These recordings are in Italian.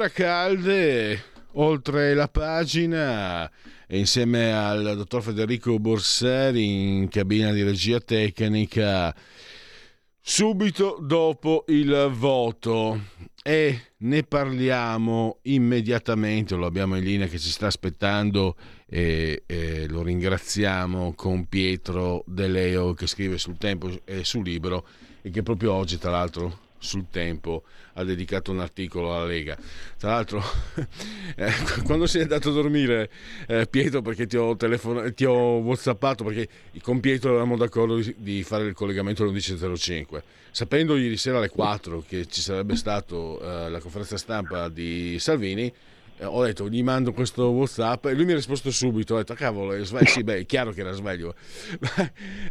Ancora calde oltre la pagina e insieme al dottor Federico Borseri in cabina di regia tecnica subito dopo il voto. E ne parliamo immediatamente, lo abbiamo in linea che ci sta aspettando e, e lo ringraziamo con Pietro De Leo che scrive sul tempo e sul libro e che proprio oggi tra l'altro sul tempo ha dedicato un articolo alla Lega. Tra l'altro, eh, quando sei andato a dormire, eh, Pietro, perché ti ho, telefon- ti ho whatsappato, perché con Pietro eravamo d'accordo di, fare il collegamento alle 11.05, sapendo ieri sera alle 4 che ci sarebbe stata eh, la conferenza stampa di Salvini, ho detto gli mando questo whatsapp e lui mi ha risposto subito ho detto cavolo è sveglio. Sì beh è chiaro che era sveglio.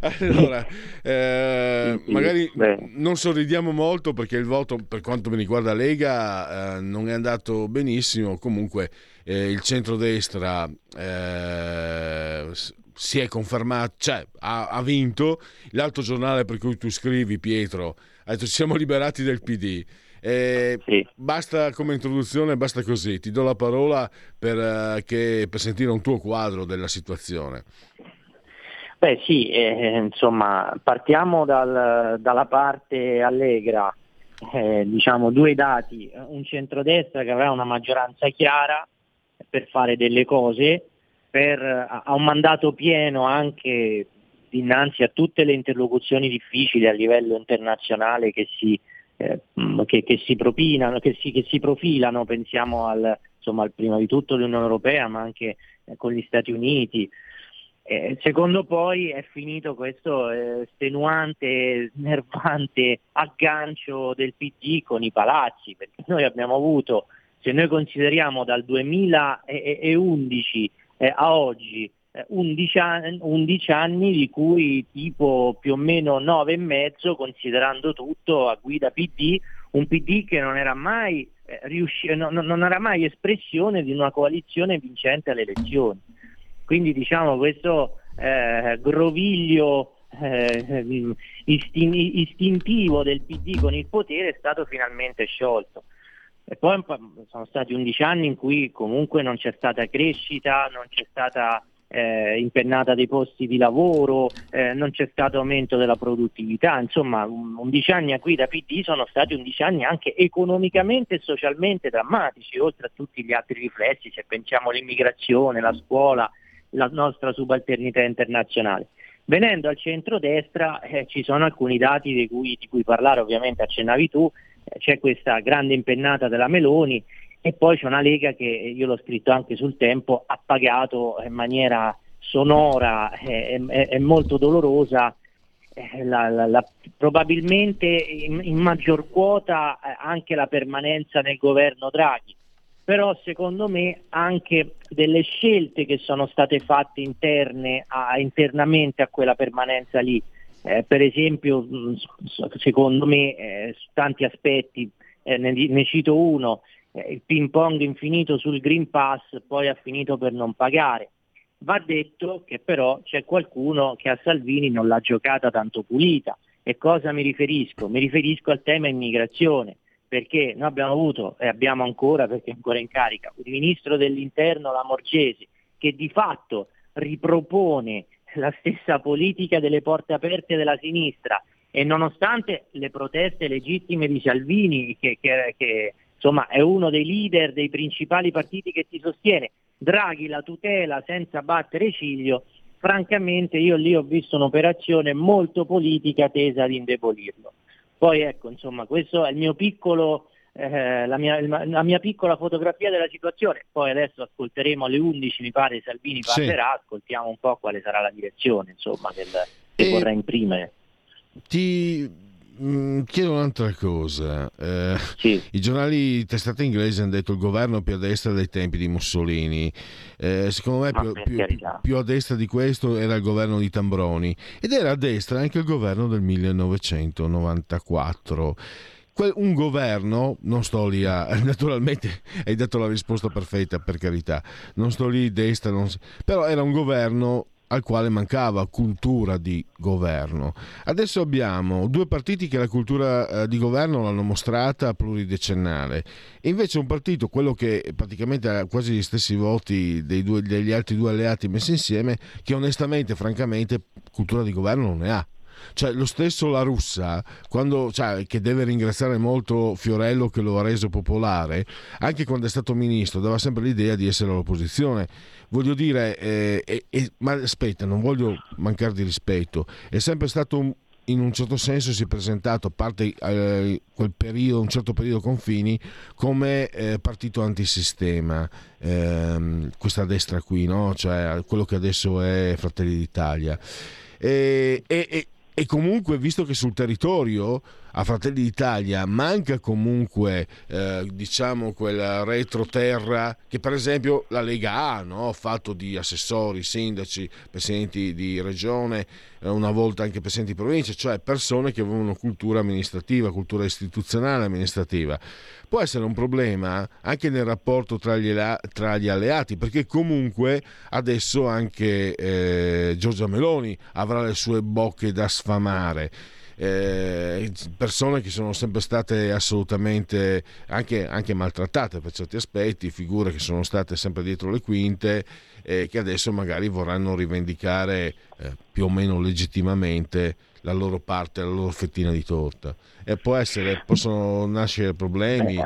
Allora eh, magari non sorridiamo molto perché il voto per quanto mi riguarda Lega eh, non è andato benissimo. Comunque eh, il centrodestra eh, si è confermato cioè ha, ha vinto. L'altro giornale per cui tu scrivi Pietro ha detto ci siamo liberati del PD eh, sì. Basta come introduzione, basta così. Ti do la parola per, uh, che, per sentire un tuo quadro della situazione. Beh sì, eh, insomma, partiamo dal, dalla parte allegra, eh, diciamo due dati, un centrodestra che aveva una maggioranza chiara per fare delle cose, per, ha un mandato pieno anche dinanzi a tutte le interlocuzioni difficili a livello internazionale che si, eh, che, che, si propinano, che si, che si profilano, pensiamo al, insomma, al prima di tutto l'Unione Europea, ma anche eh, con gli Stati Uniti. Eh, secondo poi è finito questo eh, stenuante, nervante aggancio del PD con i palazzi, perché noi abbiamo avuto, se noi consideriamo dal 2011 eh, a oggi, 11 eh, anni, 11 anni, di cui tipo più o meno 9 e mezzo considerando tutto a guida PD, un PD che non era mai, eh, riusci- no, non era mai espressione di una coalizione vincente alle elezioni. Quindi diciamo questo eh, groviglio eh, istin- istintivo del PD con il potere è stato finalmente sciolto. E poi sono stati 11 anni in cui comunque non c'è stata crescita, non c'è stata eh, impennata dei posti di lavoro, eh, non c'è stato aumento della produttività, insomma 11 anni a guida PD sono stati 11 anni anche economicamente e socialmente drammatici, oltre a tutti gli altri riflessi, se pensiamo all'immigrazione, la scuola, la nostra subalternità internazionale. Venendo al centro-destra eh, ci sono alcuni dati di cui, di cui parlare, ovviamente accennavi tu, eh, c'è questa grande impennata della Meloni e poi c'è una Lega che, io l'ho scritto anche sul tempo, ha pagato in maniera sonora e, molto dolorosa. Eh, la, la, la, probabilmente in, in, maggior quota eh, anche la permanenza nel governo Draghi, però secondo me anche delle scelte che sono state fatte interne a, internamente a quella permanenza lì, eh, per esempio secondo me eh, su tanti aspetti, eh, ne, ne cito uno, il ping pong infinito sul Green Pass poi ha finito per non pagare. Va detto che però c'è qualcuno che a Salvini non l'ha giocata tanto pulita. E cosa mi riferisco? Mi riferisco al tema immigrazione, perché noi abbiamo avuto e abbiamo ancora, perché è ancora in carica, un ministro dell'interno, la Morgesi, che di fatto ripropone la stessa politica delle porte aperte della sinistra e nonostante le proteste legittime di Salvini che, che, che insomma è uno dei leader dei principali partiti che ti sostiene. Draghi la tutela senza battere ciglio, francamente io lì ho visto un'operazione molto politica tesa ad indebolirlo. Poi ecco, insomma, questo è il mio piccolo eh, la, mia, la, mia, piccola fotografia della situazione. Poi adesso ascolteremo alle 11, mi pare Salvini parlerà, sì. ascoltiamo un po' quale sarà la direzione insomma, del, che e vorrà imprimere. Ti mm, chiedo un'altra cosa. Eh, sì. I giornali testate inglesi hanno detto il governo più a destra dei tempi di Mussolini. Eh, secondo me più, più, più, a destra di questo era il governo di Tambroni ed era a destra anche il governo del 1994 un governo, non sto lì a... naturalmente hai dato la risposta perfetta per carità, non sto lì destra, non, però era un governo al quale mancava cultura di governo. Adesso abbiamo due partiti che la cultura eh, di governo l'hanno mostrata pluridecennale e invece un partito, quello che praticamente ha quasi gli stessi voti due, degli altri due alleati messi insieme, che onestamente, francamente, cultura di governo non ne ha. Cioè, lo stesso La Russa, quando, cioè, che deve ringraziare molto Fiorello che lo ha reso popolare, anche quando è stato ministro, dava sempre l'idea di essere all'opposizione. Voglio dire, eh, eh, ma aspetta, non voglio mancare di rispetto, è sempre stato un, in un certo senso si è presentato, a parte eh, quel periodo, un certo periodo confini, come eh, partito antisistema, ehm, questa destra qui, no? cioè quello che adesso è Fratelli d'Italia. E, e, e comunque visto che sul territorio a Fratelli d'Italia manca comunque eh, diciamo quella retroterra che per esempio la Lega ha no? fatto di assessori, sindaci, presidenti di regione, eh, una volta anche presidenti di provincia, cioè persone che avevano cultura amministrativa, cultura istituzionale amministrativa. Può essere un problema anche nel rapporto tra gli, tra gli alleati, perché comunque adesso anche eh, Giorgia Meloni avrà le sue bocche da sfamare eh, persone che sono sempre state assolutamente anche, anche, maltrattate per certi aspetti, figure che sono state sempre dietro le quinte e che adesso magari vorranno rivendicare eh, più o meno legittimamente la loro parte, la loro fettina di torta. E può essere, possono nascere problemi.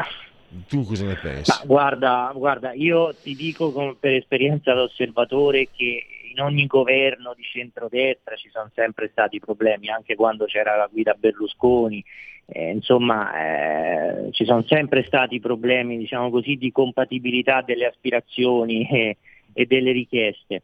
Tu cosa ne pensi? Ma guarda, guarda, io ti dico per esperienza da osservatore che in ogni governo di centrodestra ci sono sempre stati problemi, anche quando c'era la guida Berlusconi, eh, insomma eh, ci sono sempre stati problemi diciamo così, di compatibilità delle aspirazioni e, e delle richieste.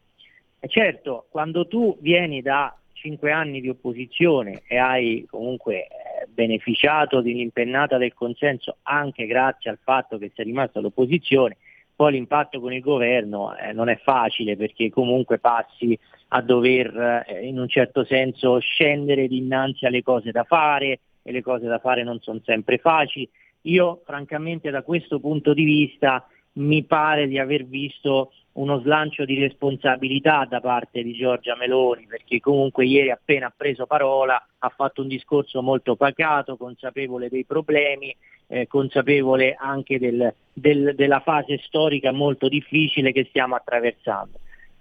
E certo, quando tu vieni da cinque anni di opposizione e hai comunque eh, beneficiato dell'impennata del consenso anche grazie al fatto che sei rimasto all'opposizione, poi l'impatto con il governo eh, non è facile perché comunque passi a dover eh, in un certo senso scendere dinanzi alle cose da fare e le cose da fare non sono sempre facili. Io francamente da questo punto di vista mi pare di aver visto uno slancio di responsabilità da parte di Giorgia Meloni, perché comunque ieri appena ha preso parola ha fatto un discorso molto pacato, consapevole dei problemi, eh, consapevole anche del, del, della fase storica molto difficile che stiamo attraversando.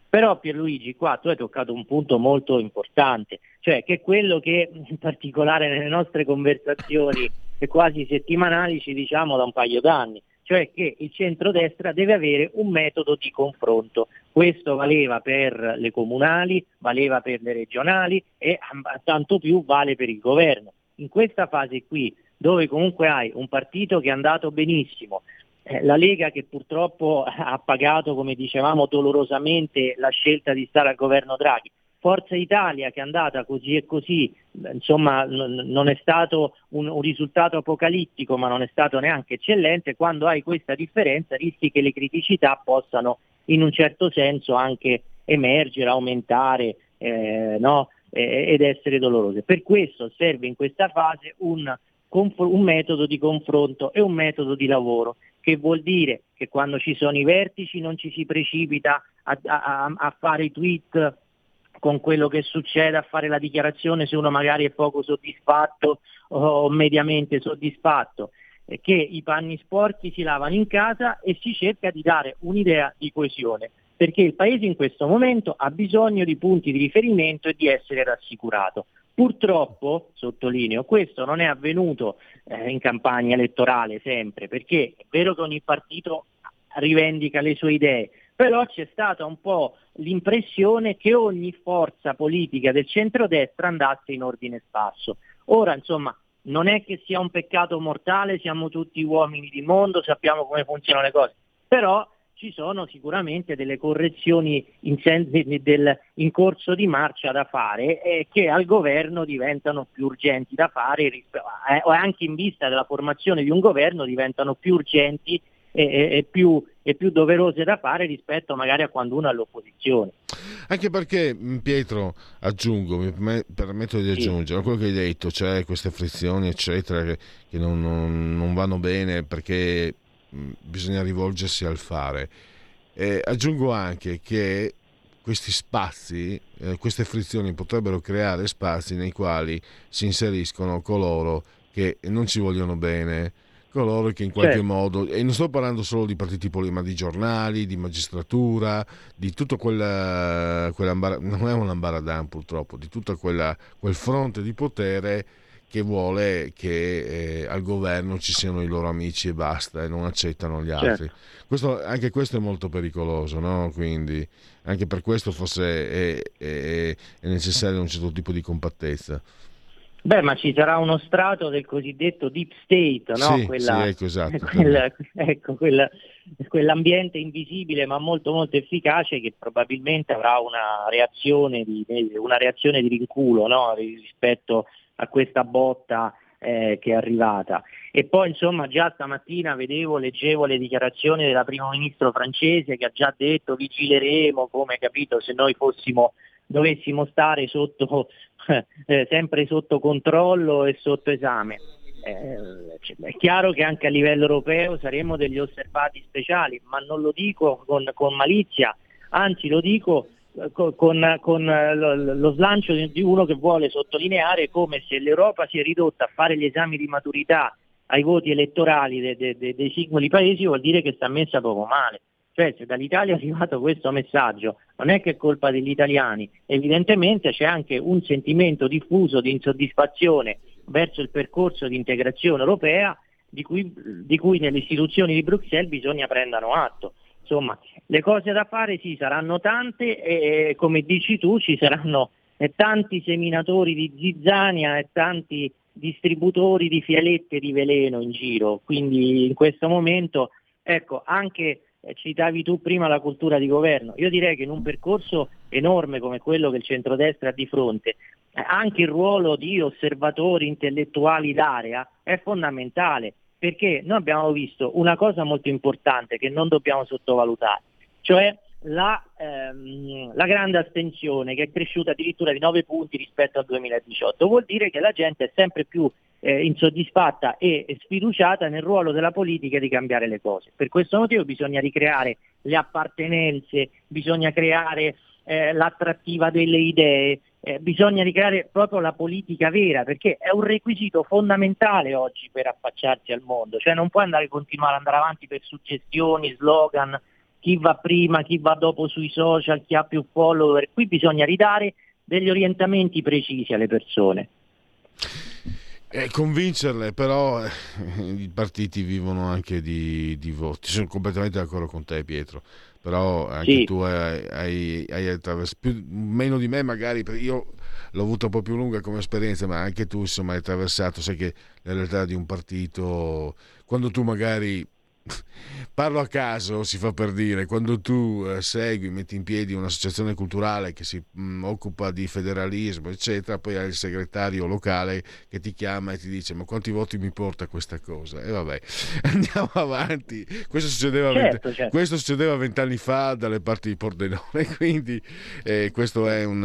Però Pierluigi, qua tu hai toccato un punto molto importante, cioè che è quello che in particolare nelle nostre conversazioni quasi settimanali ci diciamo da un paio d'anni, cioè che il centrodestra deve avere un metodo di confronto. Questo valeva per le comunali, valeva per le regionali e tanto più vale per il governo. In questa fase qui, dove comunque hai un partito che è andato benissimo, eh, la Lega che purtroppo ha pagato, come dicevamo, dolorosamente la scelta di stare al governo Draghi, Forza Italia che è andata così e così, insomma n- non è stato un, un, risultato apocalittico ma non è stato neanche eccellente, quando hai questa differenza rischi che le criticità possano in un certo senso anche emergere, aumentare eh, no? eh, ed essere dolorose. Per questo serve in questa fase un, un metodo di confronto e un metodo di lavoro che vuol dire che quando ci sono i vertici non ci si precipita a, a, a fare i tweet con quello che succede a fare la dichiarazione se uno magari è poco soddisfatto o mediamente soddisfatto, che i panni sporchi si lavano in casa e si cerca di dare un'idea di coesione, perché il Paese in questo momento ha bisogno di punti di riferimento e di essere rassicurato. Purtroppo, sottolineo, questo non è avvenuto eh, in campagna elettorale sempre, perché è vero che ogni partito rivendica le sue idee, però c'è stata un po' l'impressione che ogni forza politica del centrodestra andasse in ordine sparso. Ora, insomma, non è che sia un peccato mortale, siamo tutti uomini di mondo, sappiamo come funzionano le cose, però ci sono sicuramente delle correzioni in, sen- del, in corso di marcia da fare e che al governo diventano più urgenti da fare, eh, o anche in vista della formazione di un governo diventano più urgenti e, e, e, più, e, più, doverose da fare rispetto magari a quando uno è all'opposizione. Anche perché, mm, Pietro, aggiungo, mi permetto di aggiungere sì. quello che hai detto, cioè queste frizioni, eccetera, che, che non, non, non vanno bene perché Mm, bisogna rivolgersi al fare. Eh, aggiungo anche che questi spazi, eh, queste frizioni potrebbero creare spazi nei quali si inseriscono coloro che non ci vogliono bene, coloro che in qualche certo. modo, e non sto parlando solo di partiti politici, ma di giornali, di magistratura, di tutto quella, non è un ambaradan purtroppo, di tutto quella, quel fronte di potere che vuole che eh, al governo ci siano i loro amici e basta e non accettano gli altri. Certo. Questo, anche questo è molto pericoloso, no? quindi anche per questo forse è, è, è, necessario un certo tipo di compattezza. Beh, ma ci sarà uno strato del cosiddetto deep state, no? Sì, Quella, sì, ecco, esatto. Quella, ecco, quella, quell'ambiente invisibile ma molto molto efficace che probabilmente avrà una reazione di, una reazione di rinculo no? rispetto a questa botta eh, che è arrivata. E poi insomma già stamattina vedevo, leggevo le dichiarazioni della primo ministro francese che ha già detto vigileremo come capito se noi fossimo, dovessimo stare sotto, eh, sempre sotto controllo e sotto esame. Eh, è chiaro che anche a livello europeo saremo degli osservati speciali, ma non lo dico con, con malizia, anzi lo dico con, con, eh, lo slancio di uno che vuole sottolineare come se l'Europa si è ridotta a fare gli esami di maturità ai voti elettorali de, de, dei singoli paesi vuol dire che sta messa poco male. Cioè dall'Italia è arrivato questo messaggio. Non è che è colpa degli italiani, evidentemente c'è anche un sentimento diffuso di insoddisfazione verso il percorso di integrazione europea di cui, di cui nelle istituzioni di Bruxelles bisogna prendano atto. Insomma, le cose da fare sì, saranno tante e come dici tu ci saranno eh, tanti seminatori di zizzania e tanti distributori di fialette di veleno in giro, quindi in questo momento, ecco, anche citavi tu prima la cultura di governo, io direi che in un percorso enorme come quello che il centrodestra ha di fronte, eh, anche il ruolo di osservatori intellettuali d'area è fondamentale perché noi abbiamo visto una cosa molto importante che non dobbiamo sottovalutare, cioè la, ehm, la, grande astensione che è cresciuta addirittura di 9 punti rispetto al 2018. Vuol dire che la gente è sempre più eh, insoddisfatta e sfiduciata nel ruolo della politica di cambiare le cose. Per questo motivo bisogna ricreare le appartenenze, bisogna creare eh, l'attrattiva delle idee, eh, bisogna ricreare proprio la politica vera, perché è un requisito fondamentale oggi per affacciarsi al mondo, cioè non puoi andare, continuare ad andare avanti per suggestioni, slogan, chi va prima, chi va dopo sui social, chi ha più follower, qui bisogna ridare degli orientamenti precisi alle persone. Eh, convincerle, però eh, i partiti vivono anche di, di, voti. Sono completamente d'accordo con te, Pietro. Però anche sì. tu hai, hai, hai attraversato più, meno di me, magari io l'ho avuto un po' più lunga come esperienza, ma anche tu insomma hai attraversato, sai che la realtà di un partito, quando tu magari Parlo a caso, si fa per dire, quando tu eh, segui, metti in piedi un'associazione culturale che si mh, mm, occupa di federalismo, eccetera, poi hai il segretario locale che ti chiama e ti dice ma quanti voti mi porta questa cosa? E vabbè, andiamo avanti. Questo succedeva, certo, 20, certo. questo succedeva vent'anni fa dalle parti di Pordenone, quindi eh, questo è un...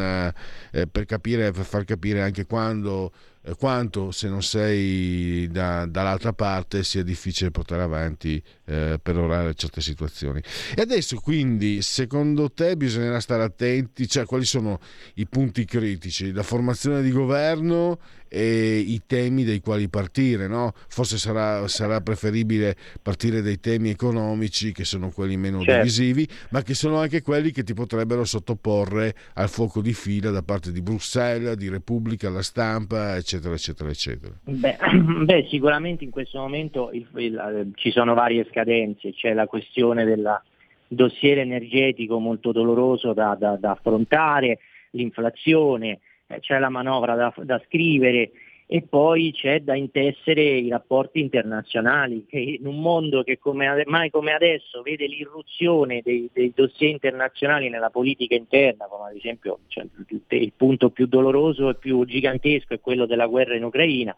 Eh, per capire, per far capire anche quando quanto se non sei da, dall'altra parte sia difficile portare avanti eh, per orare certe situazioni. E adesso quindi secondo te bisognerà stare attenti, cioè quali sono i punti critici? La formazione di governo e i temi dai quali partire. No? Forse sarà, sarà, preferibile partire dai temi economici, che sono quelli meno certo. divisivi, ma che sono anche quelli che ti potrebbero sottoporre al fuoco di fila da parte di Bruxelles, di Repubblica, la stampa, eccetera, eccetera, eccetera. Beh, beh sicuramente in questo momento il, il, ci sono varie scadenze, c'è la questione del dossier energetico molto doloroso da, da, da affrontare, l'inflazione, eh, c'è la manovra da, da scrivere e poi c'è da intessere i rapporti internazionali, che in un mondo che come, mai come adesso vede l'irruzione dei, dei, dossier internazionali nella politica interna, come ad esempio cioè, il punto più doloroso e più gigantesco è quello della guerra in Ucraina,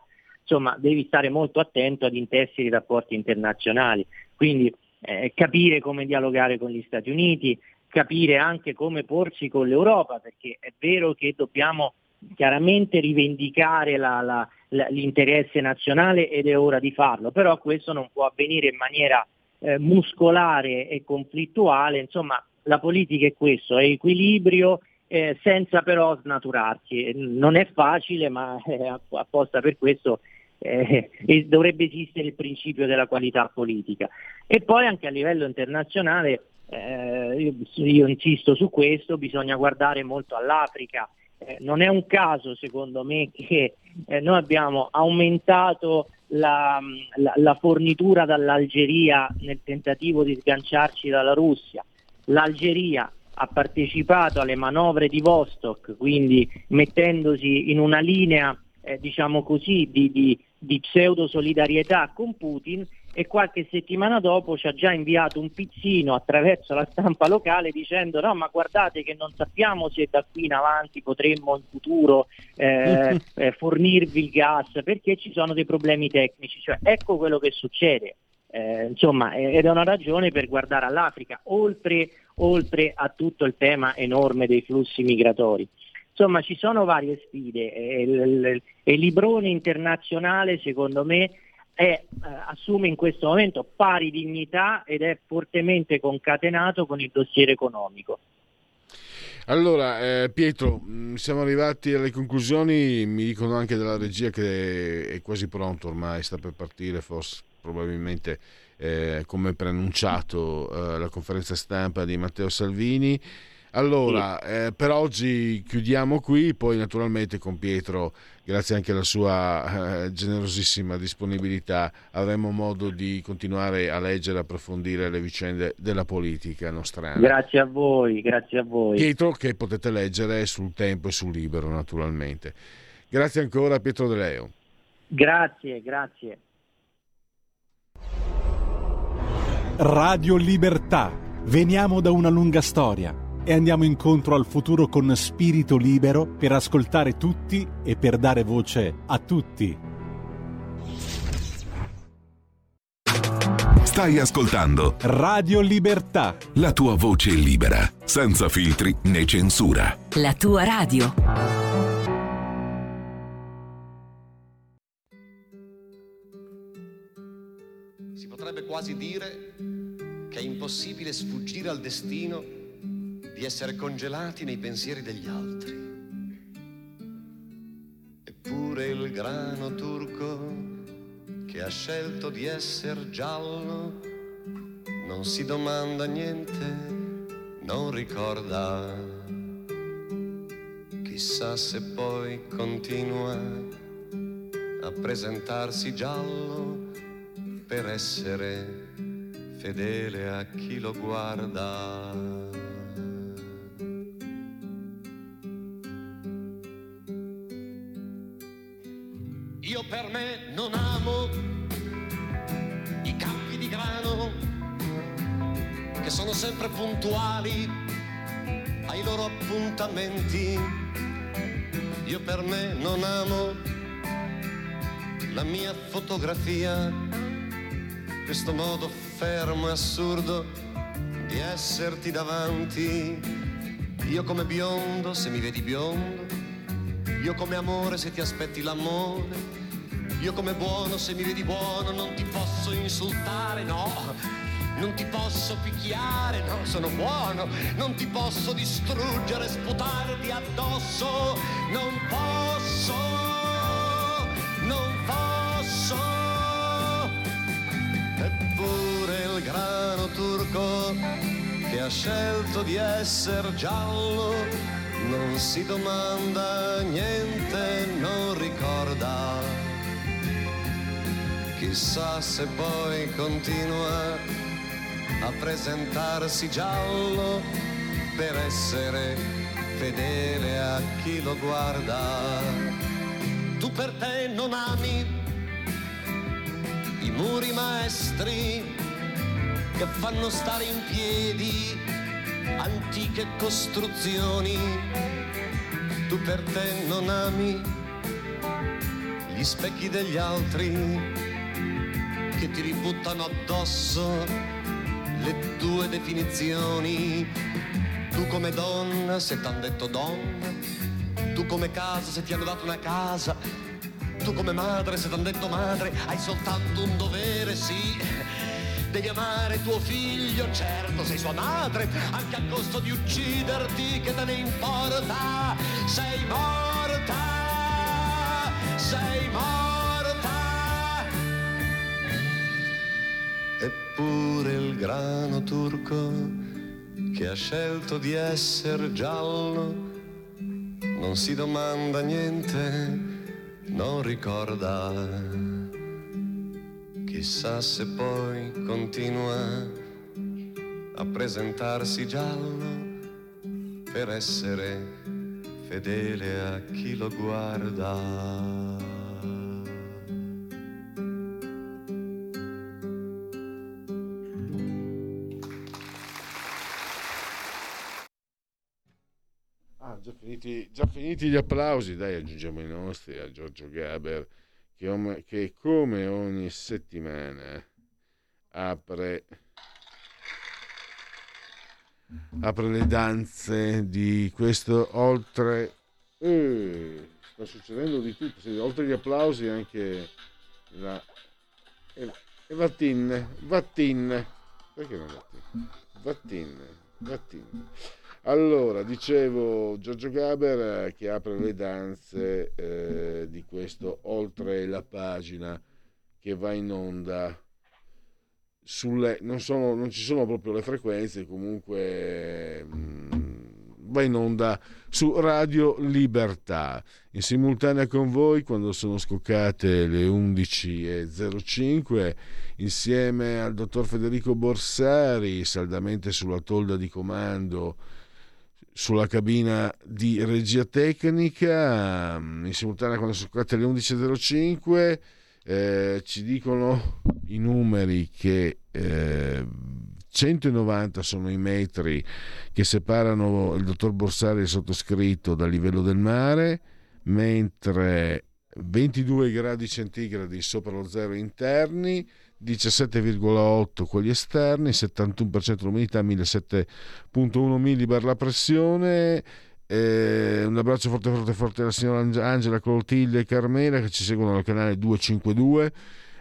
insomma devi stare molto attento ad intessere i rapporti internazionali, quindi eh, capire come dialogare con gli Stati Uniti, capire anche come porsi con l'Europa, perché è vero che dobbiamo chiaramente rivendicare la, la, la, l'interesse nazionale ed è ora di farlo, però questo non può avvenire in maniera eh, muscolare e conflittuale, insomma la politica è questo, è equilibrio eh, senza però snaturarsi. Non è facile, ma eh, apposta per questo eh, dovrebbe esistere il principio della qualità politica. E poi anche a livello internazionale, eh, io, io insisto su questo, bisogna guardare molto all'Africa eh, non è un caso secondo me che eh, noi abbiamo aumentato la, la, la, fornitura dall'Algeria nel tentativo di sganciarci dalla Russia. L'Algeria ha partecipato alle manovre di Vostok, quindi mettendosi in una linea eh, diciamo così, di, di, di pseudo solidarietà con Putin e qualche settimana dopo ci ha già inviato un pizzino attraverso la stampa locale dicendo no ma guardate che non sappiamo se da qui in avanti potremmo in futuro eh, eh, fornirvi il gas perché ci sono dei problemi tecnici, cioè ecco quello che succede. Eh, insomma, ed è una ragione per guardare all'Africa, oltre, oltre a tutto il tema enorme dei flussi migratori. Insomma, ci sono varie sfide e il, il, librone internazionale, secondo me, è, eh, assume in questo momento pari dignità ed è fortemente concatenato con il dossier economico. Allora, eh, Pietro, mm, siamo arrivati alle conclusioni, mi dicono anche dalla regia che è quasi pronto ormai, sta per partire, forse probabilmente eh, come preannunciato eh, la conferenza stampa di Matteo Salvini. Allora, sì. eh, per oggi chiudiamo qui, poi naturalmente con Pietro, grazie anche alla sua eh, generosissima disponibilità, avremo modo di continuare a leggere e approfondire le vicende della politica nostrana. Grazie a voi, grazie a voi. Pietro che potete leggere sul tempo e sul libero naturalmente. Grazie ancora Pietro De Leo. Grazie, grazie. Radio Libertà. Veniamo da una lunga storia e andiamo incontro al futuro con spirito libero per ascoltare tutti e per dare voce a tutti. Stai ascoltando Radio Libertà. La tua voce libera, senza filtri né censura. La tua radio. Si potrebbe quasi dire che è impossibile sfuggire al destino di essere congelati nei pensieri degli altri. Eppure il grano turco che ha scelto di essere giallo non si domanda niente, non ricorda. Chissà se poi continua a presentarsi giallo per essere fedele a chi lo guarda. Per me non amo i campi di grano che sono sempre puntuali ai loro appuntamenti. Io per me non amo la mia fotografia, questo modo fermo e assurdo di esserti davanti. Io come biondo se mi vedi biondo, io come amore se ti aspetti l'amore io come buono, se mi vedi buono, non ti posso insultare, no. Non ti posso picchiare, no, sono buono. Non ti posso distruggere, sputarti addosso. Non posso, non posso. Eppure il grano turco che ha scelto di essere giallo non si domanda niente, non ricorda Chissà se poi continua a presentarsi giallo per essere fedele a chi lo guarda. Tu per te non ami i muri maestri che fanno stare in piedi antiche costruzioni. Tu per te non ami gli specchi degli altri che ti ributtano addosso le tue definizioni. Tu come donna, se t'han detto donna, tu come casa, se ti hanno dato una casa, tu come madre, se t'han detto madre, hai soltanto un dovere, sì devi amare tuo figlio, certo sei sua madre, anche a costo di ucciderti, che te ne importa? Sei morta, sei morta. Eppure il grano turco che ha scelto di essere giallo non si domanda niente, non ricorda Chissà se poi continua a presentarsi giallo per essere fedele a chi lo guarda. Ah, già finiti, già finiti gli applausi, dai, aggiungiamo i nostri a Giorgio Gaber che, come ogni settimana apre, apre le danze di questo oltre... Eh, sta succedendo di tutto, sì, oltre gli applausi anche la... E, e Vattin, Vattin, perché non Vattin? Vattin, Vattin. Allora, dicevo Giorgio Gaber eh, che apre le danze eh, di questo oltre la pagina che va in onda sulle non, sono, non ci sono proprio le frequenze, comunque mh, mm, va in onda su Radio Libertà. In simultanea con voi, quando sono scoccate le 11.05, insieme al dottor Federico Borsari, saldamente sulla tolda di comando sulla cabina di regia tecnica in simultanea quando sono scoccate le 11.05 eh, ci dicono i numeri che eh, 190 sono i metri che separano il dottor Borsari e il sottoscritto dal livello del mare mentre 22 gradi centigradi sopra lo zero interni 17,8 quelli esterni, 71% l'umidità, 17,1 millibar la pressione. Eh, un abbraccio forte forte forte alla signora Angela Clotilde e Carmela che ci seguono al canale 252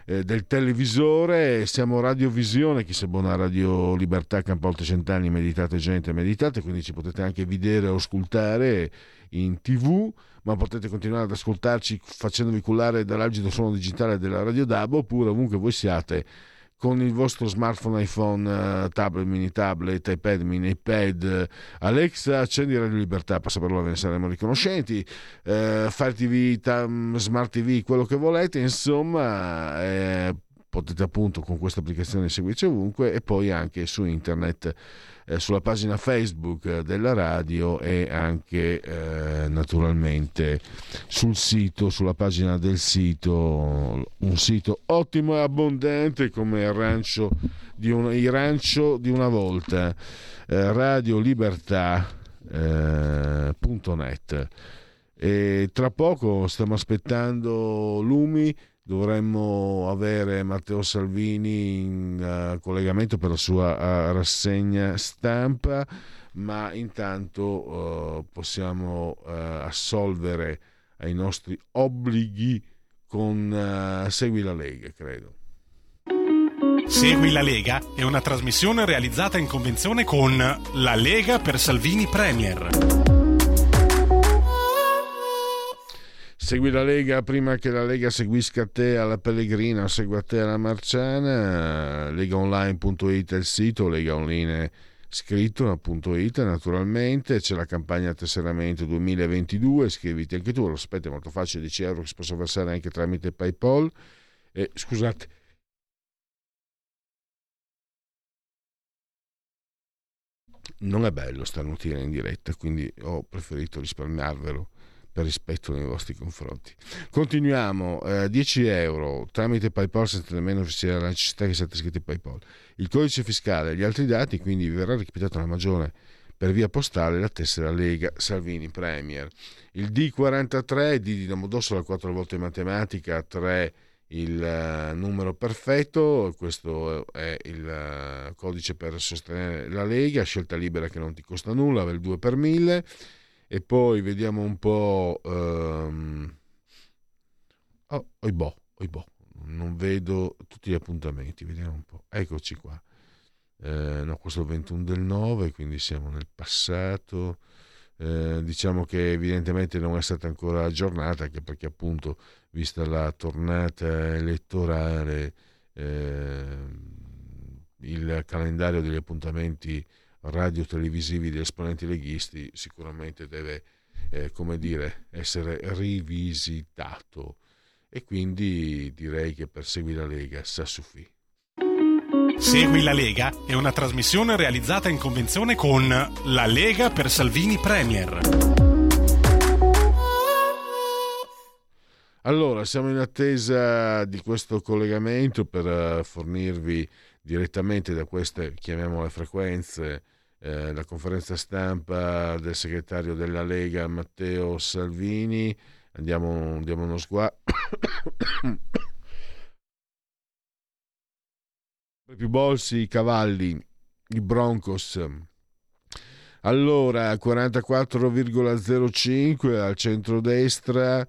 eh, del televisore siamo radiovisione chi se buona radio libertà Campolte Cent'anni meditate gente meditate quindi ci potete anche vedere o ascoltare in tv ma potete continuare ad ascoltarci facendovi cullare dall'algido suono digitale della Radio DAB oppure ovunque voi siate con il vostro smartphone, iPhone, uh, tablet, mini tablet, iPad, mini iPad, Alexa, accendi Radio Libertà, passa per ve ne saremo riconoscenti, uh, Fire TV, tam, Smart TV, quello che volete, insomma, eh, potete appunto con questa applicazione seguirci ovunque e poi anche su internet eh, sulla pagina Facebook della radio e anche eh, naturalmente sul sito, sulla pagina del sito, un sito ottimo e abbondante come il rancio di, un, il rancio di una volta, eh, radiolibertà.net. Eh, e tra poco stiamo aspettando Lumi dovremmo avere Matteo Salvini in uh, collegamento per la sua uh, rassegna stampa, ma intanto uh, possiamo assolvere ai nostri obblighi con Segui la Lega, credo. Segui la Lega è una trasmissione realizzata in convenzione con La Lega per Salvini Premier. Segui la Lega prima che la Lega seguisca te alla Pellegrina, segua te alla Marciana, legaonline.it è il sito, legaonline scritto.it naturalmente, c'è la campagna tesseramento 2022, iscriviti anche tu, lo sapete è molto facile, 10 euro che si possono versare anche tramite Paypal. E, scusate, non è bello starnutire in diretta, quindi ho preferito risparmiarvelo per rispetto nei vostri confronti. Continuiamo, eh, 10 euro tramite PayPal senza nemmeno sia la necessità che siate iscritti a PayPal. Il codice fiscale e gli altri dati, quindi verrà recapitata una maggiore per via postale la tessera Lega Salvini Premier. Il D43, D di Domodossola 4 volte matematica, 3 il uh, numero perfetto, questo è il uh, codice per sostenere la Lega, scelta libera che non ti costa nulla, il 2 per 1000 e poi vediamo un po'... Um... Oh, oibò, oibò, non vedo tutti gli appuntamenti, vediamo un po'. Eccoci qua. Eh, no, questo è il 21 del 9, quindi siamo nel passato. Eh, diciamo che evidentemente non è stata ancora aggiornata, anche perché appunto, vista la tornata elettorale, eh, il calendario degli appuntamenti radio-televisivi degli esponenti leghisti sicuramente deve, eh, come dire, essere rivisitato e quindi direi che per Segui la Lega sa suffi. Segui la Lega è una trasmissione realizzata in convenzione con La Lega per Salvini Premier. Allora, siamo in attesa di questo collegamento per uh, fornirvi direttamente da queste, chiamiamole frequenze, eh, la conferenza stampa del segretario della Lega Matteo Salvini. Andiamo, diamo uno sguardo. più bolsi, i cavalli, i Broncos. Allora, 44,05 al centrodestra,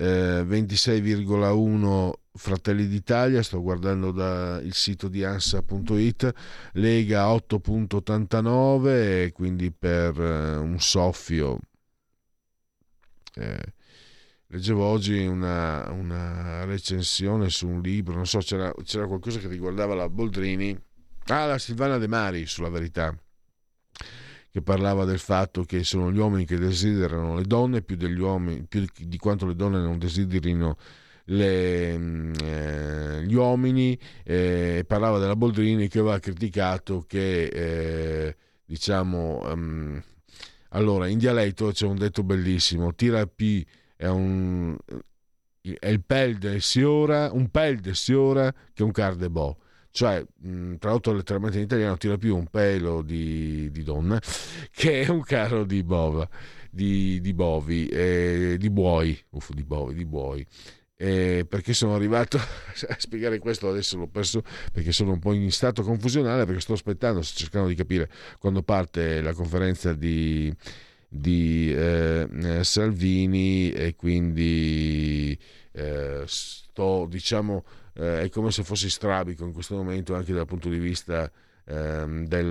eh, 26,1 Fratelli d'Italia, sto guardando dal sito di ansa.it, Lega 8.89, quindi per eh, un soffio. Eh, leggevo oggi una, una, recensione su un libro, non so, c'era, c'era, qualcosa che riguardava la Boldrini, ah, la Silvana De Mari, sulla verità, che parlava del fatto che sono gli uomini che desiderano le donne più, uomini, più di quanto le donne non desiderino le, mm, eh, gli uomini, eh, parlava della Boldrini che aveva criticato che, eh, diciamo, um, allora in dialetto c'è un detto bellissimo, tira P è un è il pel del siora, un pel del siora che un car de bo cioè mm, tradotto letteralmente in italiano tira più un pelo di, di donna che un carro di bova di, di bovi eh, di buoi uff, di bovi di buoi. Eh, perché sono arrivato a spiegare questo adesso l'ho perso perché sono un po' in stato confusionale perché sto aspettando, sto cercando di capire quando parte la conferenza di, di eh Salvini e quindi eh, sto diciamo eh, è come se fossi strabico in questo momento anche dal punto di vista ehm, del,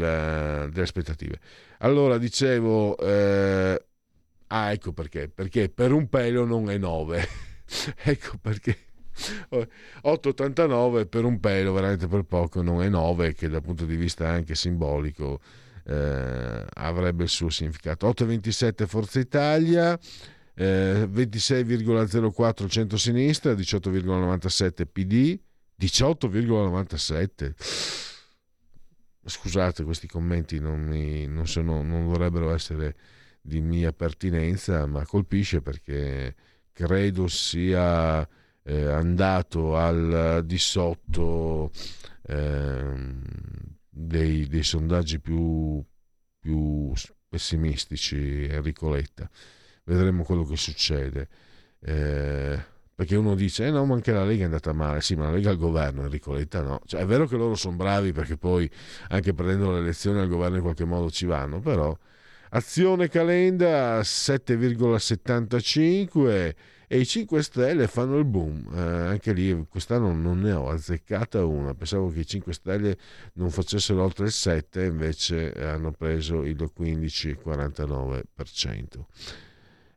delle aspettative. Allora dicevo eh, ah ecco perché. Perché per un pelo non è 9 ecco perché. 8,89 per un pelo, veramente per poco, non è 9, che dal punto di vista anche simbolico eh, avrebbe il suo significato. 8,27 Forza Italia, eh, 26,04 centro-sinistra, 18,97 PD, 18,97. Scusate, questi commenti non, mi, non, sono, non dovrebbero essere di mia pertinenza, ma colpisce perché credo sia eh, andato al di sotto eh, dei, dei, sondaggi più, più, pessimistici Enrico Letta. Vedremo quello che succede. Eh, perché uno dice, eh no, ma anche la Lega è andata male. Sì, ma la Lega al governo, Enrico Letta no. Cioè, è vero che loro sono bravi perché poi anche prendendo le elezioni al governo in qualche modo ci vanno, però Azione Calenda 7,75 e i 5 Stelle fanno il boom. Eh, anche lì quest'anno non ne ho azzeccata una. Pensavo che i 5 Stelle non facessero oltre il 7, invece hanno preso il 15,49%.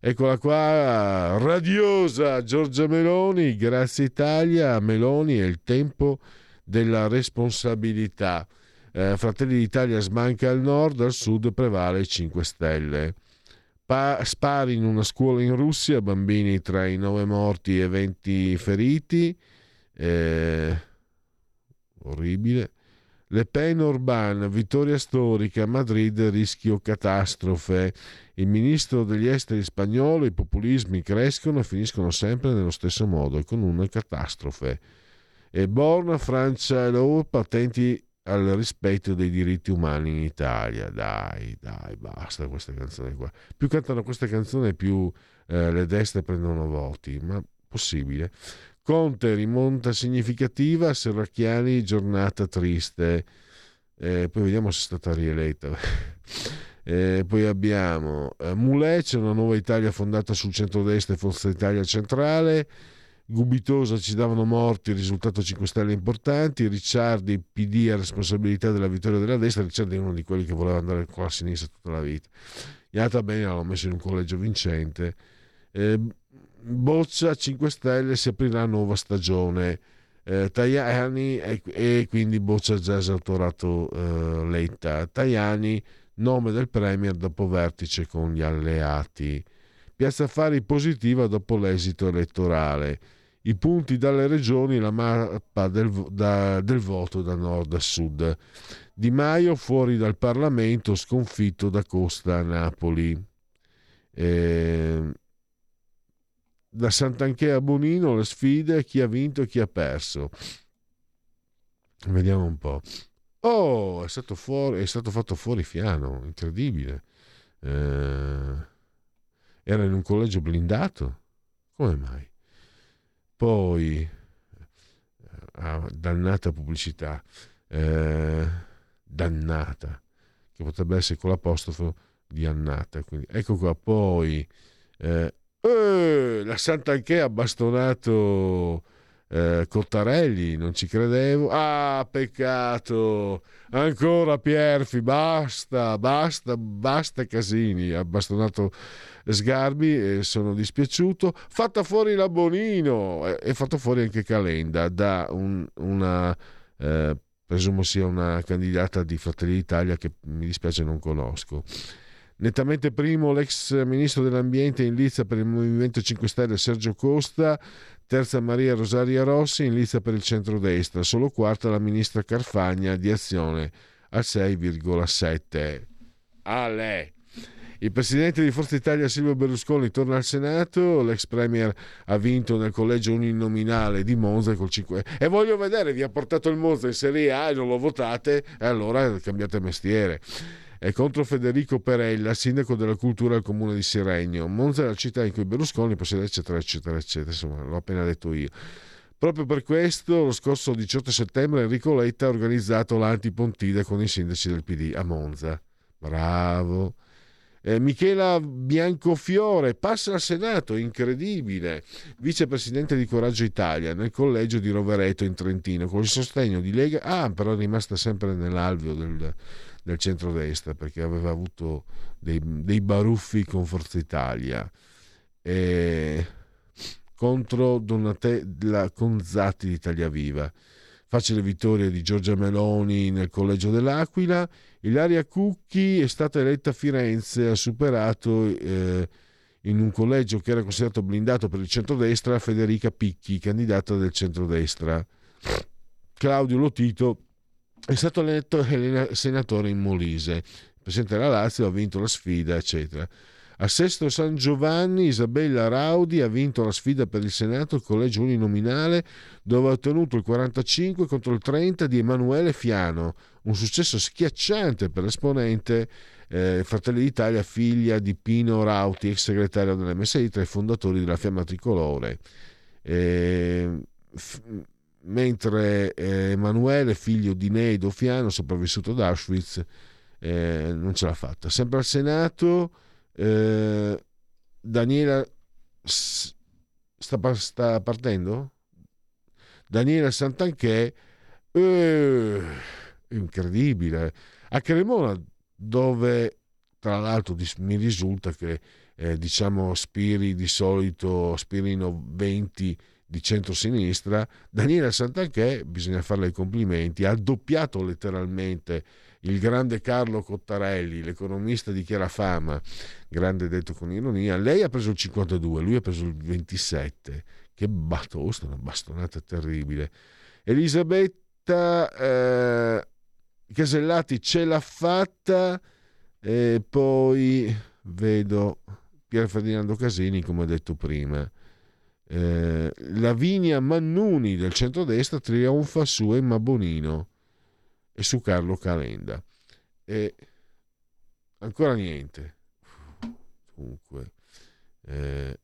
Eccola qua, radiosa Giorgia Meloni, grazie Italia, Meloni è il tempo della responsabilità eh, Fratelli d'Italia smanca al nord, al sud prevale i 5 Stelle. Pa- spari in una scuola in Russia, bambini tra i 9 morti e 20 feriti. Eh, orribile. Le Pen Orban, vittoria storica, Madrid rischio catastrofe. Il ministro degli esteri spagnolo, i populismi crescono e finiscono sempre nello stesso modo, con una catastrofe. E Born, Francia e l'Europa attenti al rispetto dei diritti umani in Italia. Dai, dai, basta queste canzoni qua. Più cantano queste canzoni, più eh, le destre prendono voti. Ma possibile? Conte rimonta significativa, Serracchiani giornata triste. Eh, poi vediamo se è stata rieletta. Eh, poi abbiamo eh, Moulet, c'è una nuova Italia fondata sul centro-destra e Forza Italia centrale. Gubitosa ci davano morti, risultato 5 stelle importanti. Ricciardi, PD a responsabilità della vittoria della destra. Ricciardi è uno di quelli che voleva andare con la sinistra tutta la vita. Iata bene l'hanno messo in un collegio vincente. Eh, Boccia 5 Stelle si aprirà nuova stagione. Eh, Tajani e, e, quindi Boccia già esautorato eh, Letta. Tajani, nome del Premier dopo vertice con gli alleati. Piazza Affari positiva dopo l'esito elettorale. I punti dalle regioni, la mappa del, da, del voto da nord a sud. Di Maio fuori dal Parlamento, sconfitto da Costa a Napoli. Eh, da Sant'Anché a Bonino le sfide, chi ha vinto e chi ha perso. Vediamo un po'. Oh, è stato, fuori, è stato fatto fuori Fiano, incredibile. Eh, era in un collegio blindato? Come mai? Poi, eh, ah, dannata pubblicità, eh, dannata, che potrebbe essere con l'apostrofo di annata. Quindi, ecco qua, poi... Eh, eh, la Sant'Anché ha bastonato eh, Cottarelli, non ci credevo. Ah, peccato. Ancora Pierfi, basta, basta, basta Casini. Ha bastonato Sgarbi e sono dispiaciuto. Fatta fuori la Bonino e, e fatto fuori anche Calenda da un, una... Eh, presumo sia una candidata di Fratelli d'Italia che mi dispiace non conosco. Nettamente primo l'ex ministro dell'ambiente in lizza per il Movimento 5 Stelle Sergio Costa, terza Maria Rosaria Rossi in lizza per il centrodestra, solo quarta la ministra Carfagna di Azione al 6,7. Ale. Il presidente di Forza Italia Silvio Berlusconi torna al Senato, l'ex premier ha vinto nel collegio uninominale di Monza col 5 e voglio vedere, vi ha portato il Monza in Serie A e non lo votate? E allora cambiate mestiere è contro Federico Perella, sindaco della cultura al comune di Siregno. Monza è la città in cui Berlusconi possiede eccetera eccetera eccetera, insomma l'ho appena detto io. Proprio per questo lo scorso 18 settembre Enrico Letta ha organizzato l'antipontide con i sindaci del PD a Monza. Bravo. Eh, Michela Biancofiore passa al Senato, incredibile, vicepresidente di Coraggio Italia nel collegio di Rovereto in Trentino con il sostegno di Lega. Ah, però è rimasta sempre nell'alveo del, del centrodestra perché aveva avuto dei, dei baruffi con Forza Italia e contro Donatella Conzatti di Italia Viva. Facile vittoria di Giorgia Meloni nel collegio dell'Aquila. Ilaria Cucchi è stata eletta a Firenze, ha superato eh, in un collegio che era considerato blindato per il centrodestra Federica Picchi, candidata del centrodestra. Claudio Lotito è stato eletto senatore in Molise. Presidente della Lazio ha vinto la sfida, eccetera. A Sesto San Giovanni Isabella Raudi ha vinto la sfida per il Senato, il collegio uninominale, dove ha ottenuto il 45 contro il 30 di Emanuele Fiano, un successo schiacciante per l'esponente eh, Fratelli d'Italia, figlia di Pino Rauti, ex segretario dell'MSI, tra i fondatori della Fiamma Tricolore. Eh, mentre eh, Emanuele, figlio di Neido Fiano, sopravvissuto ad Auschwitz, eh, non ce l'ha fatta. Sempre al Senato, eh, Daniela sta, sta, partendo? Daniela Santanchè, eh, incredibile. A Cremona, dove tra l'altro mi risulta che eh, diciamo Spiri di solito aspirino 20 di centrosinistra, Daniela Santanchè, bisogna farle i complimenti, ha doppiato letteralmente il grande Carlo Cottarelli, l'economista di chiara fama, grande detto con ironia, lei ha preso il 52, lui ha preso il 27, che batosta, una bastonata terribile. Elisabetta, eh, Casellati ce l'ha fatta e poi vedo Pier Ferdinando Casini come ho detto prima. Eh, Lavinia Mannuni del centrodestra trionfa su Emma Bonino e su Carlo Calenda. E ancora niente. Comunque, eh,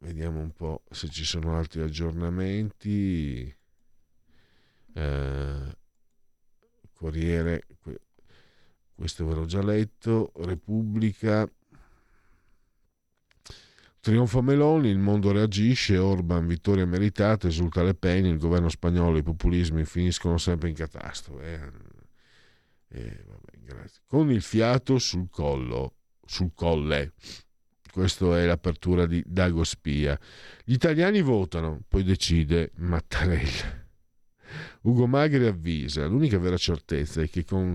vediamo un po' se ci sono altri aggiornamenti. Eh, Corriere, questo ve l'ho già letto. Repubblica. Trionfa Meloni, il mondo reagisce, Orban vittoria meritata, esulta Le Pen, il governo spagnolo, i populismi finiscono sempre in catastrofe. Eh, eh, vabbè, Con il fiato sul collo, sul colle. Questa è l'apertura di Dago Spia. Gli italiani votano, poi decide Mattarella. Ugo Magri avvisa, l'unica vera certezza è che con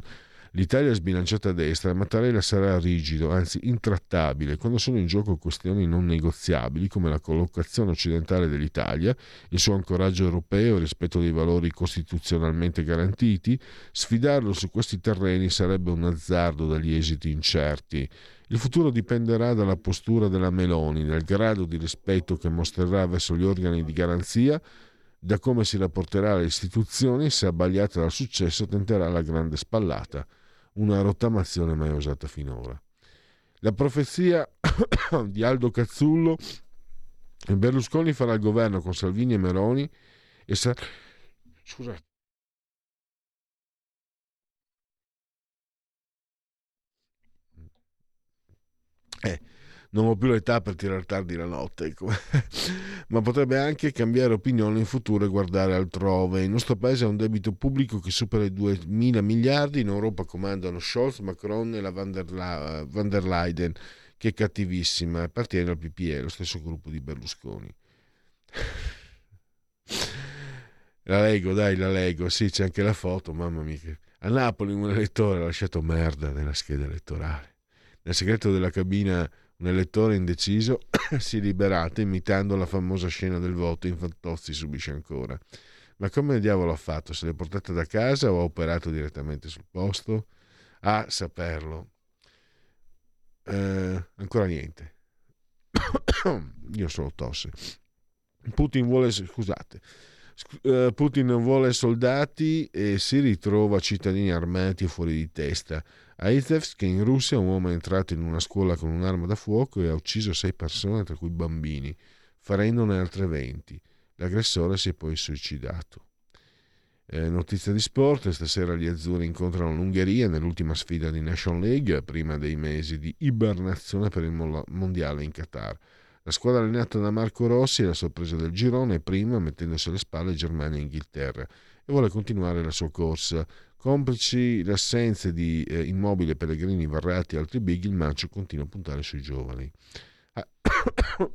L'Italia sbilanciata a destra, Mattarella sarà rigido, anzi intrattabile, quando sono in gioco questioni non negoziabili come la collocazione occidentale dell'Italia, il suo ancoraggio europeo, il rispetto dei valori costituzionalmente garantiti. Sfidarlo su questi terreni sarebbe un azzardo dagli esiti incerti. Il futuro dipenderà dalla postura della Meloni, dal grado di rispetto che mostrerà verso gli organi di garanzia da come si rapporterà alle istituzioni se abbagliata dal successo tenterà la grande spallata una rottamazione mai usata finora. La profezia di Aldo Cazzullo Berlusconi farà il governo con Salvini e Meroni e sarà... Scusate. Eh, non ho più l'età per tirare tardi la notte, ecco. ma potrebbe anche cambiare opinione in futuro e guardare altrove. Il nostro paese ha un debito pubblico che supera i 2 mila miliardi, in Europa comandano Scholz, Macron e la van der, La- van der Leyen, che è cattivissima, appartiene al PPE, lo stesso gruppo di Berlusconi. La leggo, dai, la leggo. Sì, c'è anche la foto, mamma mia. A Napoli un elettore ha lasciato merda nella scheda elettorale. Nel segreto della cabina un elettore indeciso si è liberato imitando la famosa scena del voto in Fantozzi subisce ancora. Ma come diavolo ha fatto? Se l'è portata da casa o ha operato direttamente sul posto? A saperlo. Eh, ancora niente. Io sono tosse. Putin vuole, scusate, eh, Putin vuole soldati e si ritrova cittadini armati e fuori di testa. A Izevsk, in Russia, un uomo è entrato in una scuola con un'arma da fuoco e ha ucciso sei persone, tra cui bambini, ferendone altre 20. L'aggressore si è poi suicidato. Eh, notizia di sport, stasera gli azzurri incontrano l'Ungheria nell'ultima sfida di National League, prima dei mesi di ibernazione per il mondiale in Qatar. La squadra allenata da Marco Rossi è la sorpresa del girone, prima mettendosi alle spalle Germania e Inghilterra e vuole continuare la sua corsa. Complici le assenze di eh, Immobile, Pellegrini, Varratti e altri big, il Mancio continua a puntare sui giovani.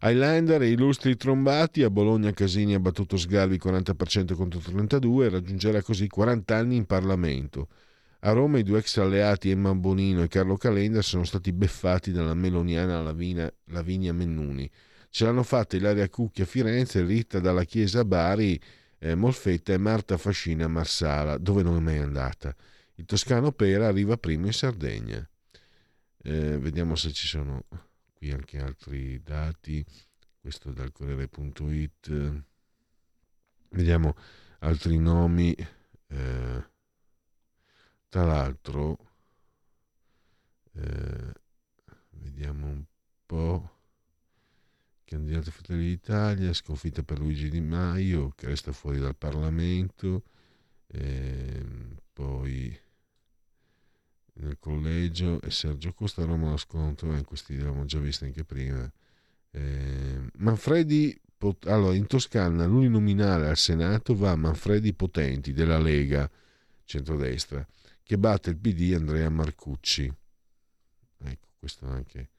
Highlander e illustri trombati, a Bologna Casini ha battuto Sgarbi 40% contro 32 e raggiungerà così 40 anni in Parlamento. A Roma i due ex alleati Emma Bonino e Carlo Calenda sono stati beffati dalla meloniana Lavina, Lavinia Mennuni. Ce l'hanno fatta Ilaria Cucchi a Firenze, Rita dalla Chiesa Bari eh, Molfetta e Marta Fascina Marsala, dove non è mai andata. Il toscano Pera arriva primo in Sardegna. Eh, vediamo se ci sono qui anche altri dati. Questo dal Corriere.it. Vediamo altri nomi. Eh, tra l'altro, eh, vediamo un po' candidato Fratelli d'Italia, sconfitta per Luigi Di Maio che resta fuori dal Parlamento, eh, poi nel collegio e Sergio Costa Roma lo scontro, eh, questi li avevamo già visti anche prima. Eh, Manfredi, allora in Toscana l'uninominale al Senato va a Manfredi Potenti della Lega centrodestra che batte il PD Andrea Marcucci. Ecco, questo anche.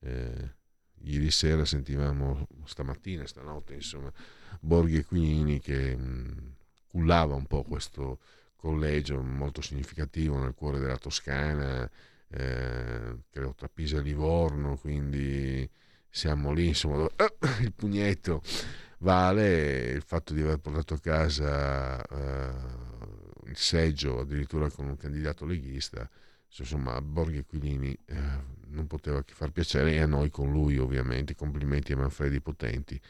Eh, ieri sera sentivamo, stamattina, stanotte, insomma, Borghi e Quini che mh, cullava un po' questo collegio molto significativo nel cuore della Toscana, eh, credo tra Pisa e Livorno, quindi siamo lì, insomma, eh, il pugnetto. vale il fatto di aver portato a casa eh, il seggio addirittura con un candidato leghista, insomma Borghi Aquilini eh, non poteva che far piacere e a noi con lui ovviamente, complimenti a Manfredi Potenti,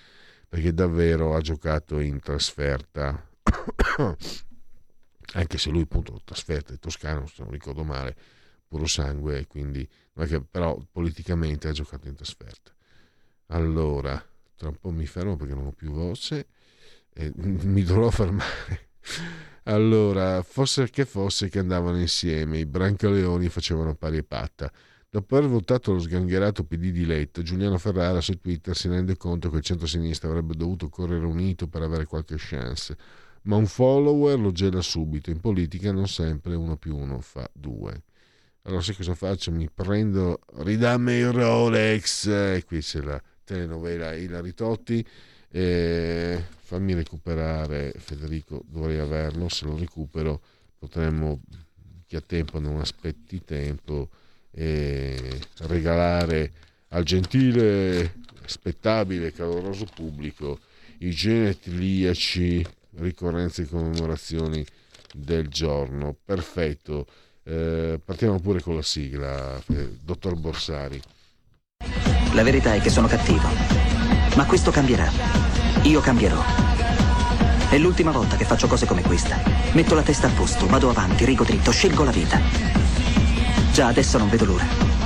perché davvero ha giocato in trasferta, anche se lui appunto trasferta è toscano, se non ricordo male, puro sangue, quindi, però politicamente ha giocato in trasferta. Allora, tra un po' mi fermo perché non ho più voce e mi dovrò fermare. Allora, fosse che fosse che andavano insieme, i Brancaleoni facevano pari e patta. Dopo aver votato lo sgangherato PD di Letta, Giuliano Ferrara su Twitter si rende conto che il centro-sinistra avrebbe dovuto correre unito per avere qualche chance, ma un follower lo gela subito. In politica non sempre uno più uno fa due. Allora sai cosa faccio? Mi prendo, ridammi il Rolex, e qui c'è la telenovela Ilari Totti. E fammi recuperare Federico, dovrei averlo, se lo recupero potremmo, chi ha tempo non aspetti tempo, e regalare al gentile, spettabile, caloroso pubblico i genetiliaci ricorrenze e commemorazioni del giorno. Perfetto. Eh, partiamo pure con la sigla, eh, dottor Borsari. La verità è che sono cattivo. Ma questo cambierà. Io cambierò. È l'ultima volta che faccio cose come questa. Metto la testa a posto, vado avanti, rigo dritto, scelgo la vita. Già adesso non vedo l'ora.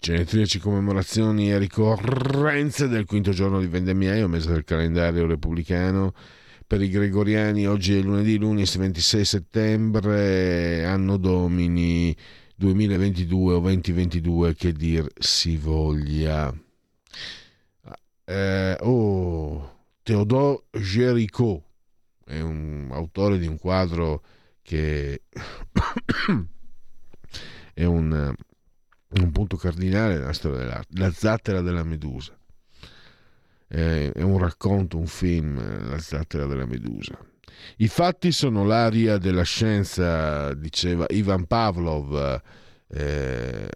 Genetriaci commemorazioni e ricorrenze del quinto giorno di vendemmiaio, mese del calendario repubblicano. Per i gregoriani oggi è lunedì, lunis 26 settembre, anno domini 2022 o 2022, che dir si voglia. Eh, oh, Théodore Géricault è un autore di un quadro che è un un punto cardinale nella storia dell'arte, la zattera della Medusa. È un racconto, un film, la zattera della Medusa. I fatti sono l'aria della scienza, diceva Ivan Pavlov, eh,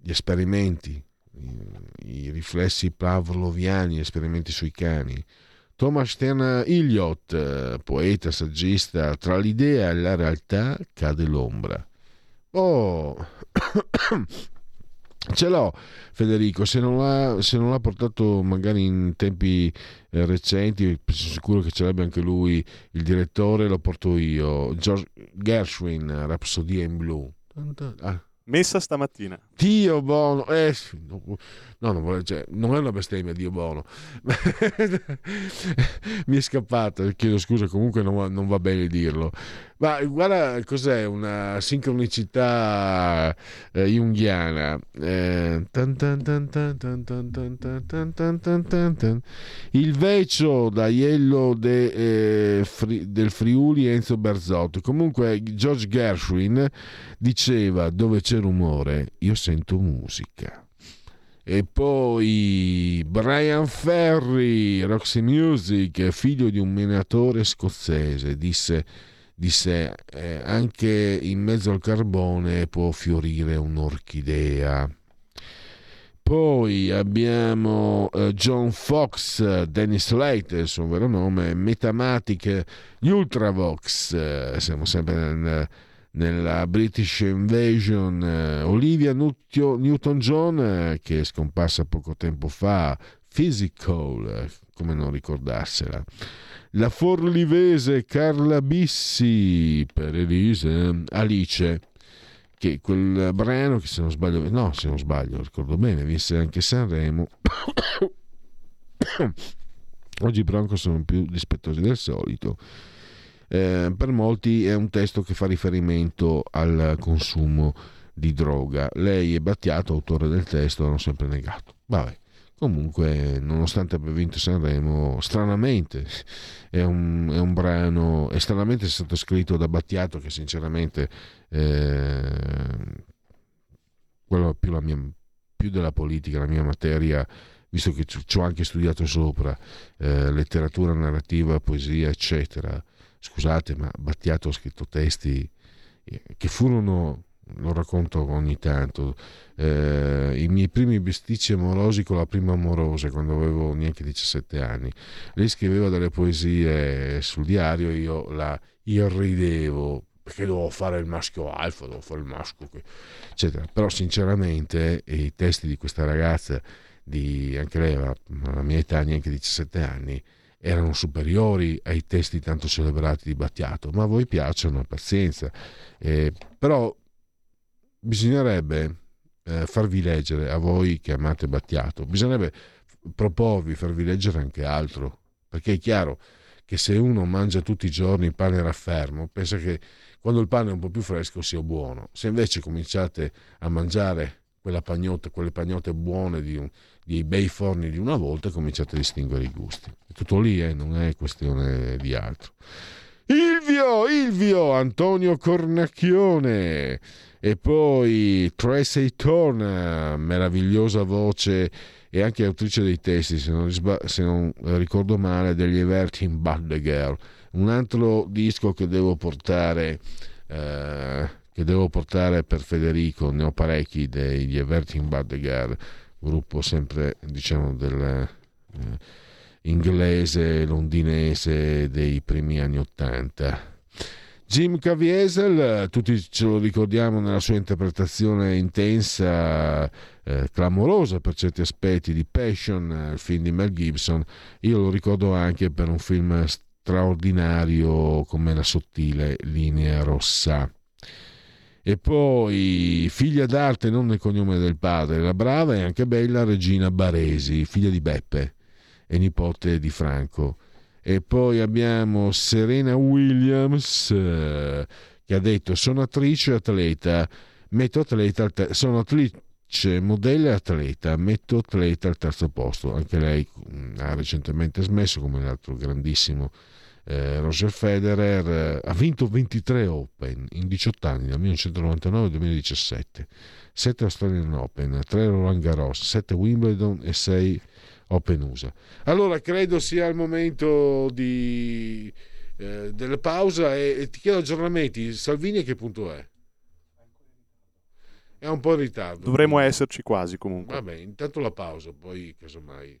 gli esperimenti, i, i, riflessi pavloviani, gli esperimenti sui cani. Thomas Stern Iliot, poeta, saggista, tra l'idea e la realtà cade l'ombra. Oh, Ce l'ho Federico, se non, l'ha, se non l'ha portato magari in tempi eh, recenti, sono sicuro che ce l'abbia anche lui, il direttore, lo porto io. George Gershwin, Rapsodia in blu. Ah. Messa stamattina. Dio buono, eh, no, non, cioè, non, è una bestemmia, Dio buono. Mi è scappato, chiedo scusa, comunque non, non va bene dirlo. Ma guarda cos'è una sincronicità eh, junghiana. il vecio da Iello de, eh, fri, del Friuli Enzo Berzotto. Comunque George Gershwin diceva dove c'è rumore io sento musica. E poi Brian Ferry, Roxy Music, figlio di un minatore scozzese, disse disse eh, anche in mezzo al carbone può fiorire un'orchidea. Poi abbiamo eh, John Fox, Dennis Slate, il suo vero nome, Metamatic, gli Ultravox, eh, siamo sempre nel, nella British Invasion, eh, Olivia Newton-John, eh, che è scomparsa poco tempo fa, Physical, eh, come non ricordarsela la forlivese Carla Bissi per Elise, Alice, che quel brano che se non sbaglio, no se non sbaglio, ricordo bene, vinse anche Sanremo. Oggi i Bronco sono più dispettosi del solito. Eh, per molti è un testo che fa riferimento al consumo di droga. Lei e Battiato, autore del testo, hanno sempre negato. Vabbè, Comunque, nonostante abbia vinto Sanremo, stranamente è un, è un brano, e stranamente è stato scritto da Battiato, che sinceramente eh, quello più, mia, più della politica, la mia materia visto che ci ho anche studiato sopra, eh, letteratura narrativa, poesia, eccetera. Scusate, ma Battiato ha scritto testi eh, che furono, lo racconto ogni tanto, eh, i miei primi bisticci amorosi con la prima amorosa, quando avevo neanche 17 anni. Lei scriveva delle poesie sul diario, io la irridevo perché dovevo fare il maschio alfa, dovevo fare il maschio, eccetera. Però sinceramente i testi di questa ragazza di anche lei la mia età, neanche 17 anni, erano superiori ai testi tanto celebrati di Battiato, ma a voi piacciono, pazienza. Eh, però bisognerebbe eh, farvi leggere, a voi che amate Battiato, bisognerebbe proporvi, farvi leggere anche altro, perché è chiaro che se uno mangia tutti i giorni pane raffermo, pensa che quando il pane è un po' più fresco sia buono. Se invece cominciate a mangiare quella pagnotta, quelle pagnotte buone di un, dei bei forni di una volta e cominciate a distinguere i gusti. È tutto lì, eh? non è questione di altro. Ilvio, Ilvio, Antonio Cornacchione e poi Tracy Thorne, meravigliosa voce e anche autrice dei testi, se non, se non ricordo male, degli Everting Bad the Girl. Un altro disco che devo portare... Eh, che devo portare per Federico, ne ho parecchi degli Everting Bad Girl gruppo sempre diciamo del eh, inglese londinese dei primi anni Ottanta. Jim Caviezel, tutti ce lo ricordiamo nella sua interpretazione intensa, eh, clamorosa per certi aspetti di Passion, il film di Mel Gibson, io lo ricordo anche per un film straordinario come La sottile linea rossa. E poi figlia d'arte non nel cognome del padre, la brava e anche bella Regina Baresi, figlia di Beppe e nipote di Franco. E poi abbiamo Serena Williams eh, che ha detto sono attrice e atleta, metto atleta, sono attrice, modella e atleta, metto atleta al terzo posto. Anche lei mm, ha recentemente smesso come l'altro grandissimo eh, Roger Federer eh, ha vinto 23 Open in 18 anni, dal 1999 al 2017, 7 Australian Open, 3 Roland Garros, 7 Wimbledon e 6 Open USA. Allora credo sia il momento di, eh, della pausa e, e, ti chiedo aggiornamenti. Salvini a che punto è? È un po' in ritardo. Dovremmo esserci quasi comunque. Vabbè, intanto la pausa, poi casomai.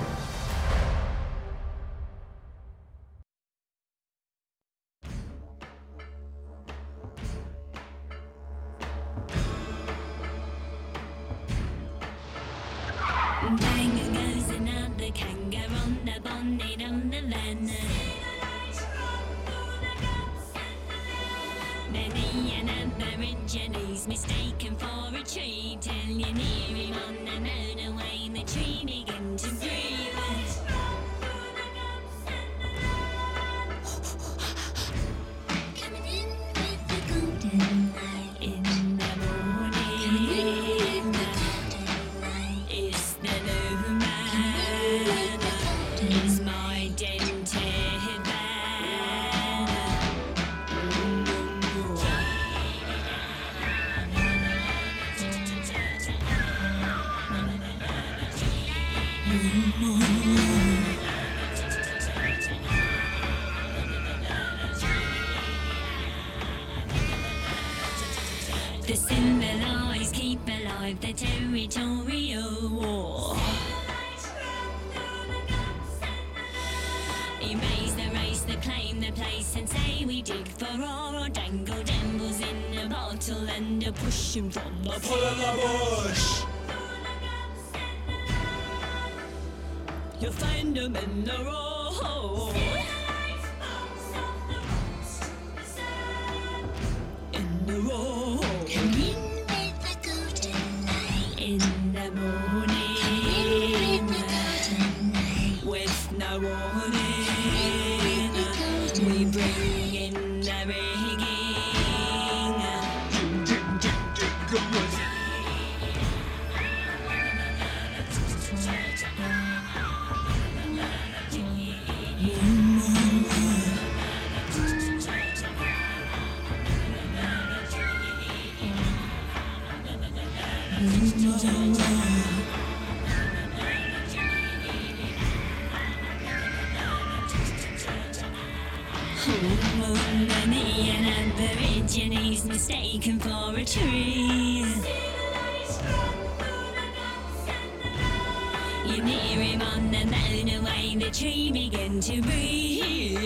tree began to breathe.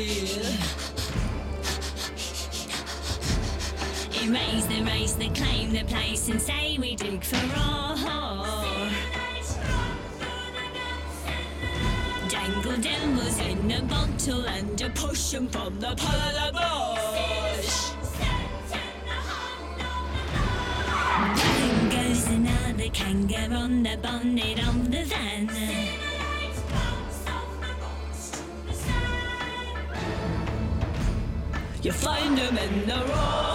Erase the race, the claim, the place, and say we dig for all. Dangle was in a bottle and a potion from the polar bush. Bang goes another kangaroo on the bonnet on the in the mineral.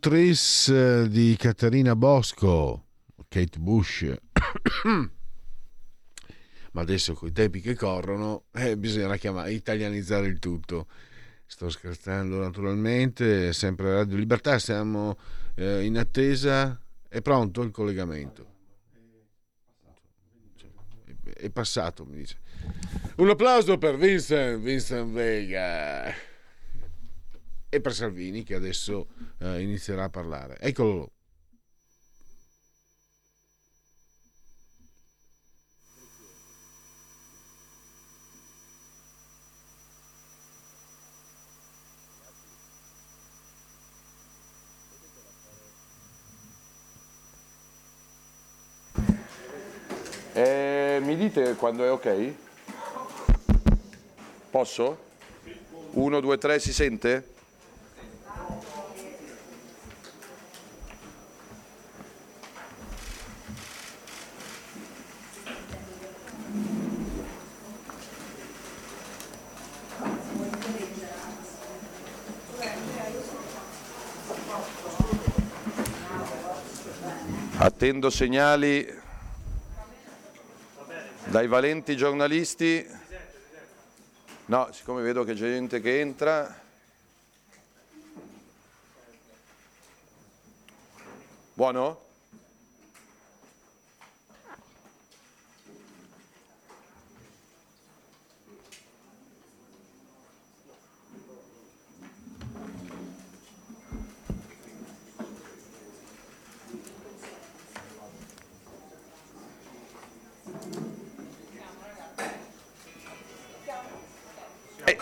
Tris eh, di Caterina Bosco, Kate Bush. Ma adesso con i tempi che corrono eh, bisognerà chiamare, italianizzare il tutto. Sto scherzando naturalmente, sempre Radio Libertà, siamo eh, in attesa. È pronto il collegamento? È passato, mi dice. Un applauso per Vincent, Vincent Vega e per Salvini che adesso eh, inizierà a parlare. Eccolo. Eh, mi dite quando è ok? Posso? 1, 2, 3, si sente? Attendo segnali dai valenti giornalisti. No, siccome vedo che c'è gente che entra. Buono?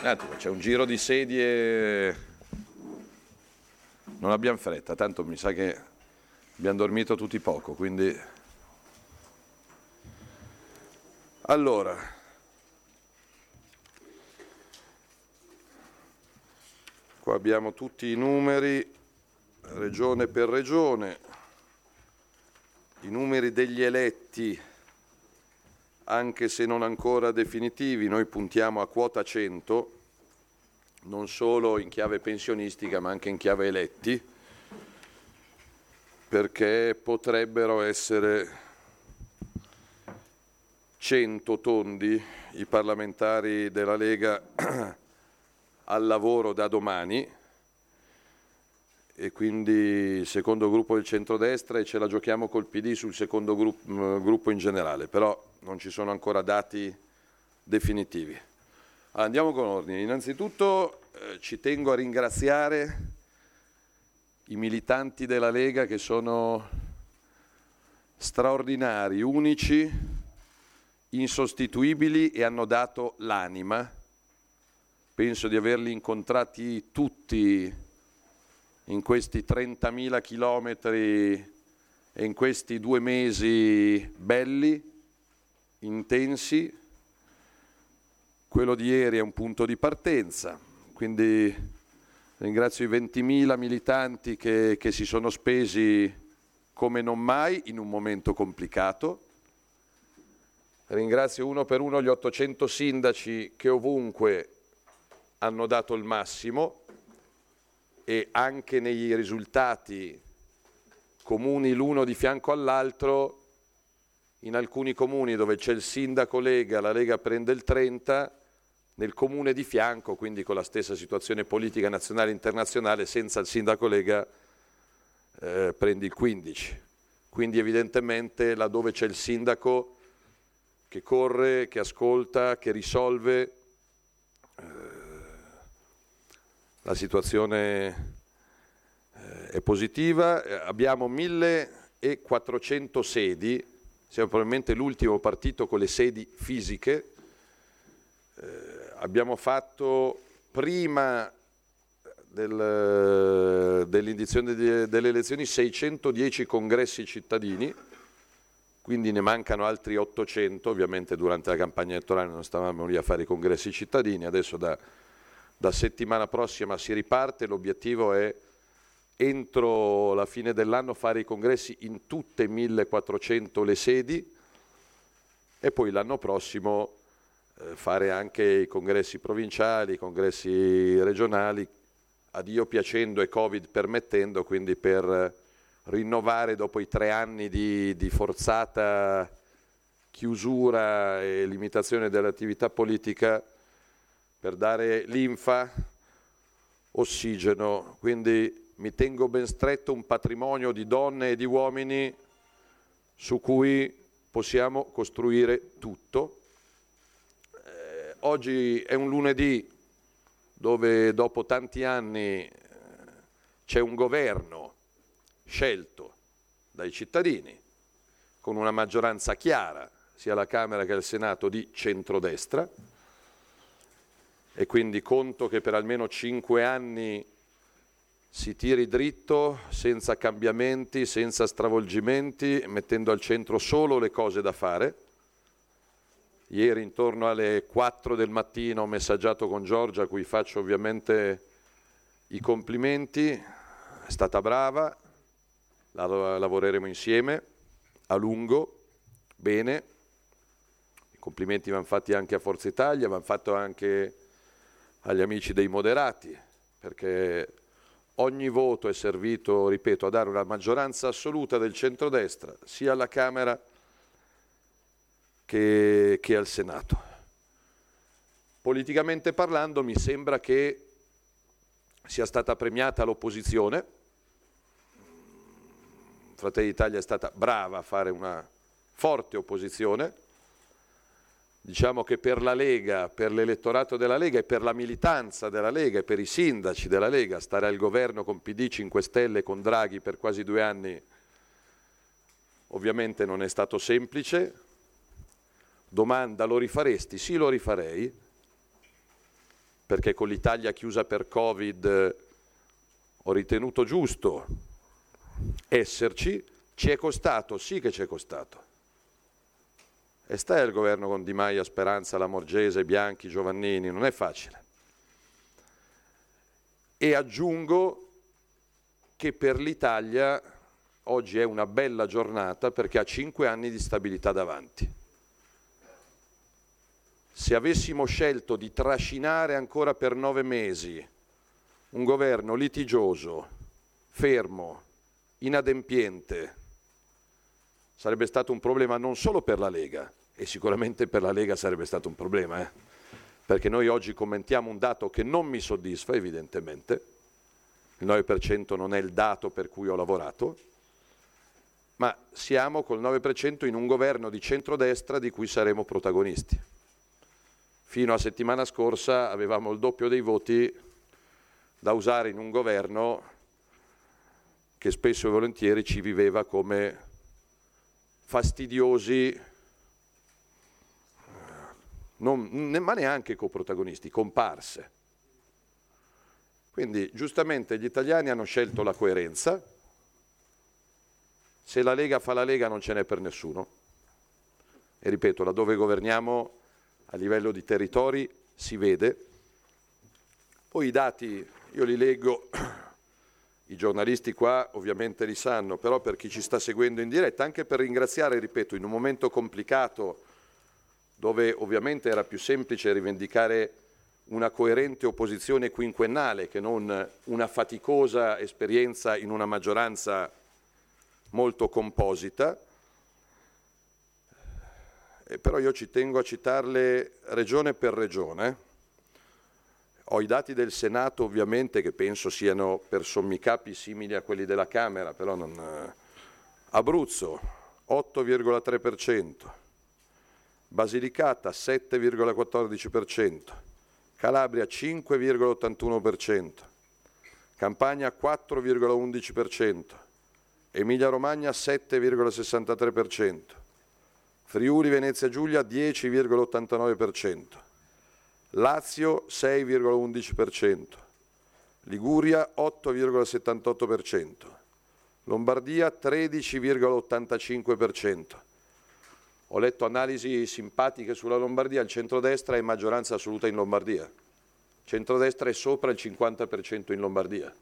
Attimo, c'è un giro di sedie. Non abbiamo fretta, tanto mi sa che abbiamo dormito tutti poco, quindi... Allora, qua abbiamo tutti i numeri, regione per regione, i numeri degli eletti anche se non ancora definitivi, noi puntiamo a quota 100, non solo in chiave pensionistica ma anche in chiave eletti, perché potrebbero essere 100 tondi i parlamentari della Lega al lavoro da domani e quindi il secondo gruppo del centrodestra e ce la giochiamo col PD sul secondo gruppo, gruppo in generale, però non ci sono ancora dati definitivi. Andiamo con ordine. Innanzitutto eh, ci tengo a ringraziare i militanti della Lega che sono straordinari, unici, insostituibili e hanno dato l'anima. Penso di averli incontrati tutti in questi 30.000 chilometri e in questi due mesi belli, intensi. Quello di ieri è un punto di partenza, quindi ringrazio i 20.000 militanti che, che si sono spesi come non mai in un momento complicato. Ringrazio uno per uno gli 800 sindaci che ovunque hanno dato il massimo e anche nei risultati comuni l'uno di fianco all'altro, in alcuni comuni dove c'è il sindaco Lega, la Lega prende il 30, nel comune di fianco, quindi con la stessa situazione politica nazionale e internazionale, senza il sindaco Lega eh, prendi il 15. Quindi evidentemente laddove c'è il sindaco che corre, che ascolta, che risolve, eh, la situazione eh, è positiva, eh, abbiamo 1400 sedi, siamo probabilmente l'ultimo partito con le sedi fisiche, eh, abbiamo fatto prima del, dell'indizione delle elezioni 610 congressi cittadini, quindi ne mancano altri 800, ovviamente durante la campagna elettorale non stavamo lì a fare i congressi cittadini, adesso da da settimana prossima si riparte, l'obiettivo è entro la fine dell'anno fare i congressi in tutte 1400 le sedi e poi l'anno prossimo eh, fare anche i congressi provinciali, i congressi regionali, a Dio piacendo e Covid permettendo, quindi per rinnovare dopo i tre anni di, di forzata chiusura e limitazione dell'attività politica per dare linfa, ossigeno. Quindi mi tengo ben stretto un patrimonio di donne e di uomini su cui possiamo costruire tutto. Eh, oggi è un lunedì dove dopo tanti anni eh, c'è un governo scelto dai cittadini con una maggioranza chiara sia alla Camera che al Senato di centrodestra e quindi conto che per almeno cinque anni si tiri dritto, senza cambiamenti, senza stravolgimenti, mettendo al centro solo le cose da fare. Ieri intorno alle 4 del mattino ho messaggiato con Giorgia, a cui faccio ovviamente i complimenti, è stata brava, lavoreremo insieme a lungo, bene. I complimenti vanno fatti anche a Forza Italia, vanno fatti anche agli amici dei moderati, perché ogni voto è servito, ripeto, a dare una maggioranza assoluta del centrodestra, sia alla Camera che, che al Senato. Politicamente parlando mi sembra che sia stata premiata l'opposizione. Fratelli d'Italia è stata brava a fare una forte opposizione. Diciamo che per la Lega, per l'elettorato della Lega e per la militanza della Lega e per i sindaci della Lega, stare al governo con PD 5 Stelle, con Draghi per quasi due anni, ovviamente non è stato semplice. Domanda, lo rifaresti? Sì, lo rifarei, perché con l'Italia chiusa per Covid eh, ho ritenuto giusto esserci. Ci è costato? Sì che ci è costato. E stai al governo con Di Maia, Speranza, Lamorgese, Bianchi, Giovannini, non è facile. E aggiungo che per l'Italia oggi è una bella giornata perché ha cinque anni di stabilità davanti. Se avessimo scelto di trascinare ancora per nove mesi un governo litigioso, fermo, inadempiente, sarebbe stato un problema non solo per la Lega, e sicuramente per la Lega sarebbe stato un problema, eh? perché noi oggi commentiamo un dato che non mi soddisfa evidentemente, il 9% non è il dato per cui ho lavorato, ma siamo col 9% in un governo di centrodestra di cui saremo protagonisti. Fino a settimana scorsa avevamo il doppio dei voti da usare in un governo che spesso e volentieri ci viveva come fastidiosi, non, ma neanche coprotagonisti, comparse. Quindi giustamente gli italiani hanno scelto la coerenza, se la Lega fa la Lega non ce n'è per nessuno. E ripeto, laddove governiamo a livello di territori si vede. Poi i dati, io li leggo, i giornalisti qua ovviamente li sanno, però per chi ci sta seguendo in diretta, anche per ringraziare, ripeto, in un momento complicato dove ovviamente era più semplice rivendicare una coerente opposizione quinquennale che non una faticosa esperienza in una maggioranza molto composita, eh, però io ci tengo a citarle regione per regione. Ho i dati del Senato ovviamente che penso siano per sommi capi simili a quelli della Camera, però non... Eh, Abruzzo 8,3%, Basilicata 7,14%, Calabria 5,81%, Campania 4,11%, Emilia Romagna 7,63%, Friuli Venezia Giulia 10,89%, Lazio 6,11%, Liguria 8,78%, Lombardia 13,85%. Ho letto analisi simpatiche sulla Lombardia, il centrodestra è maggioranza assoluta in Lombardia, centrodestra è sopra il 50% in Lombardia.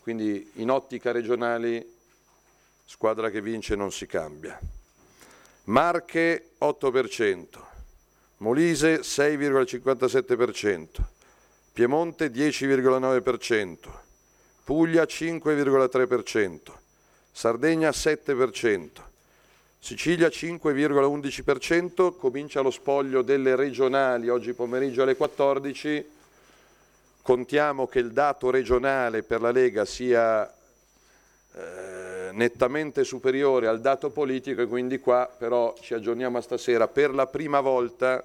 Quindi in ottica regionali squadra che vince non si cambia. Marche 8%, Molise 6,57%, Piemonte 10,9%, Puglia 5,3%, Sardegna 7%, Sicilia 5,11%, comincia lo spoglio delle regionali oggi pomeriggio alle 14, contiamo che il dato regionale per la Lega sia eh, nettamente superiore al dato politico e quindi qua però ci aggiorniamo a stasera. Per la prima volta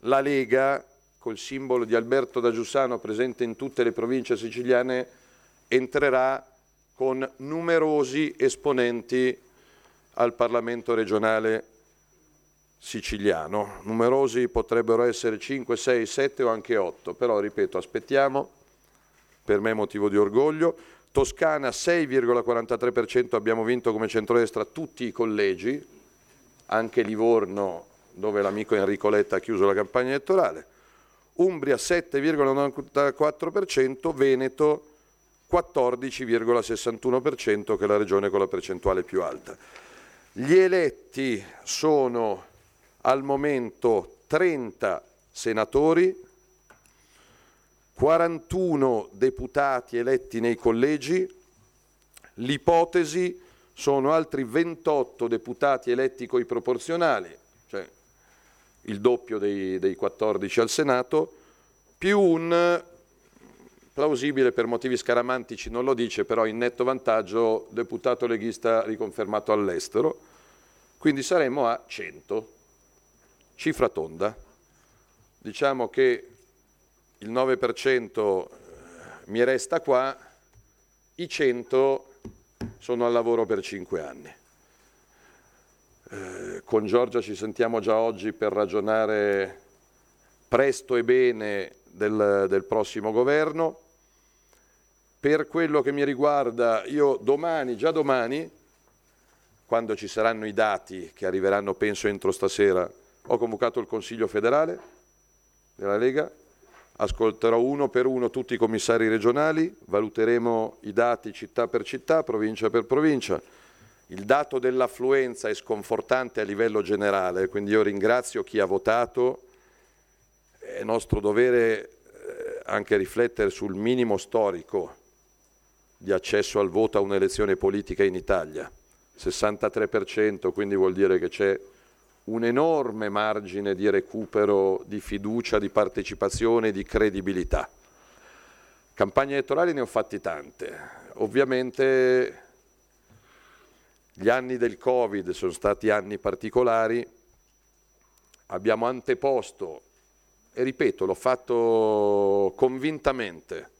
la Lega, col simbolo di Alberto da Giussano presente in tutte le province siciliane, entrerà con numerosi esponenti al Parlamento regionale siciliano. Numerosi potrebbero essere 5, 6, 7 o anche 8, però ripeto, aspettiamo, per me è motivo di orgoglio. Toscana 6,43% abbiamo vinto come centrodestra tutti i collegi, anche Livorno dove l'amico Enrico Letta ha chiuso la campagna elettorale, Umbria 7,94%, Veneto 14,61% che è la regione con la percentuale più alta. Gli eletti sono al momento 30 senatori, 41 deputati eletti nei collegi, l'ipotesi sono altri 28 deputati eletti coi proporzionali, cioè il doppio dei, dei 14 al Senato, più un plausibile per motivi scaramantici non lo dice, però in netto vantaggio deputato leghista riconfermato all'estero, quindi saremmo a 100, cifra tonda. Diciamo che il 9% mi resta qua, i 100 sono al lavoro per 5 anni. Eh, con Giorgia ci sentiamo già oggi per ragionare presto e bene del, del prossimo governo. Per quello che mi riguarda, io domani, già domani, quando ci saranno i dati che arriveranno penso entro stasera, ho convocato il Consiglio federale della Lega, ascolterò uno per uno tutti i commissari regionali, valuteremo i dati città per città, provincia per provincia. Il dato dell'affluenza è sconfortante a livello generale, quindi io ringrazio chi ha votato, è nostro dovere eh, anche riflettere sul minimo storico di accesso al voto a un'elezione politica in Italia. 63%, quindi vuol dire che c'è un enorme margine di recupero di fiducia, di partecipazione, di credibilità. Campagne elettorali ne ho fatti tante. Ovviamente gli anni del Covid sono stati anni particolari, abbiamo anteposto, e ripeto, l'ho fatto convintamente,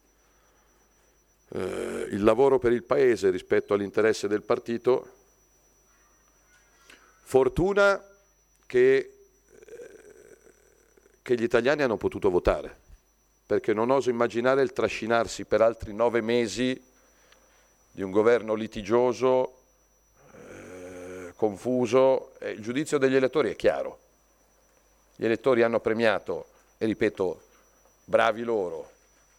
eh, il lavoro per il Paese rispetto all'interesse del partito. Fortuna che, eh, che gli italiani hanno potuto votare, perché non oso immaginare il trascinarsi per altri nove mesi di un governo litigioso, eh, confuso. Il giudizio degli elettori è chiaro. Gli elettori hanno premiato, e ripeto, bravi loro,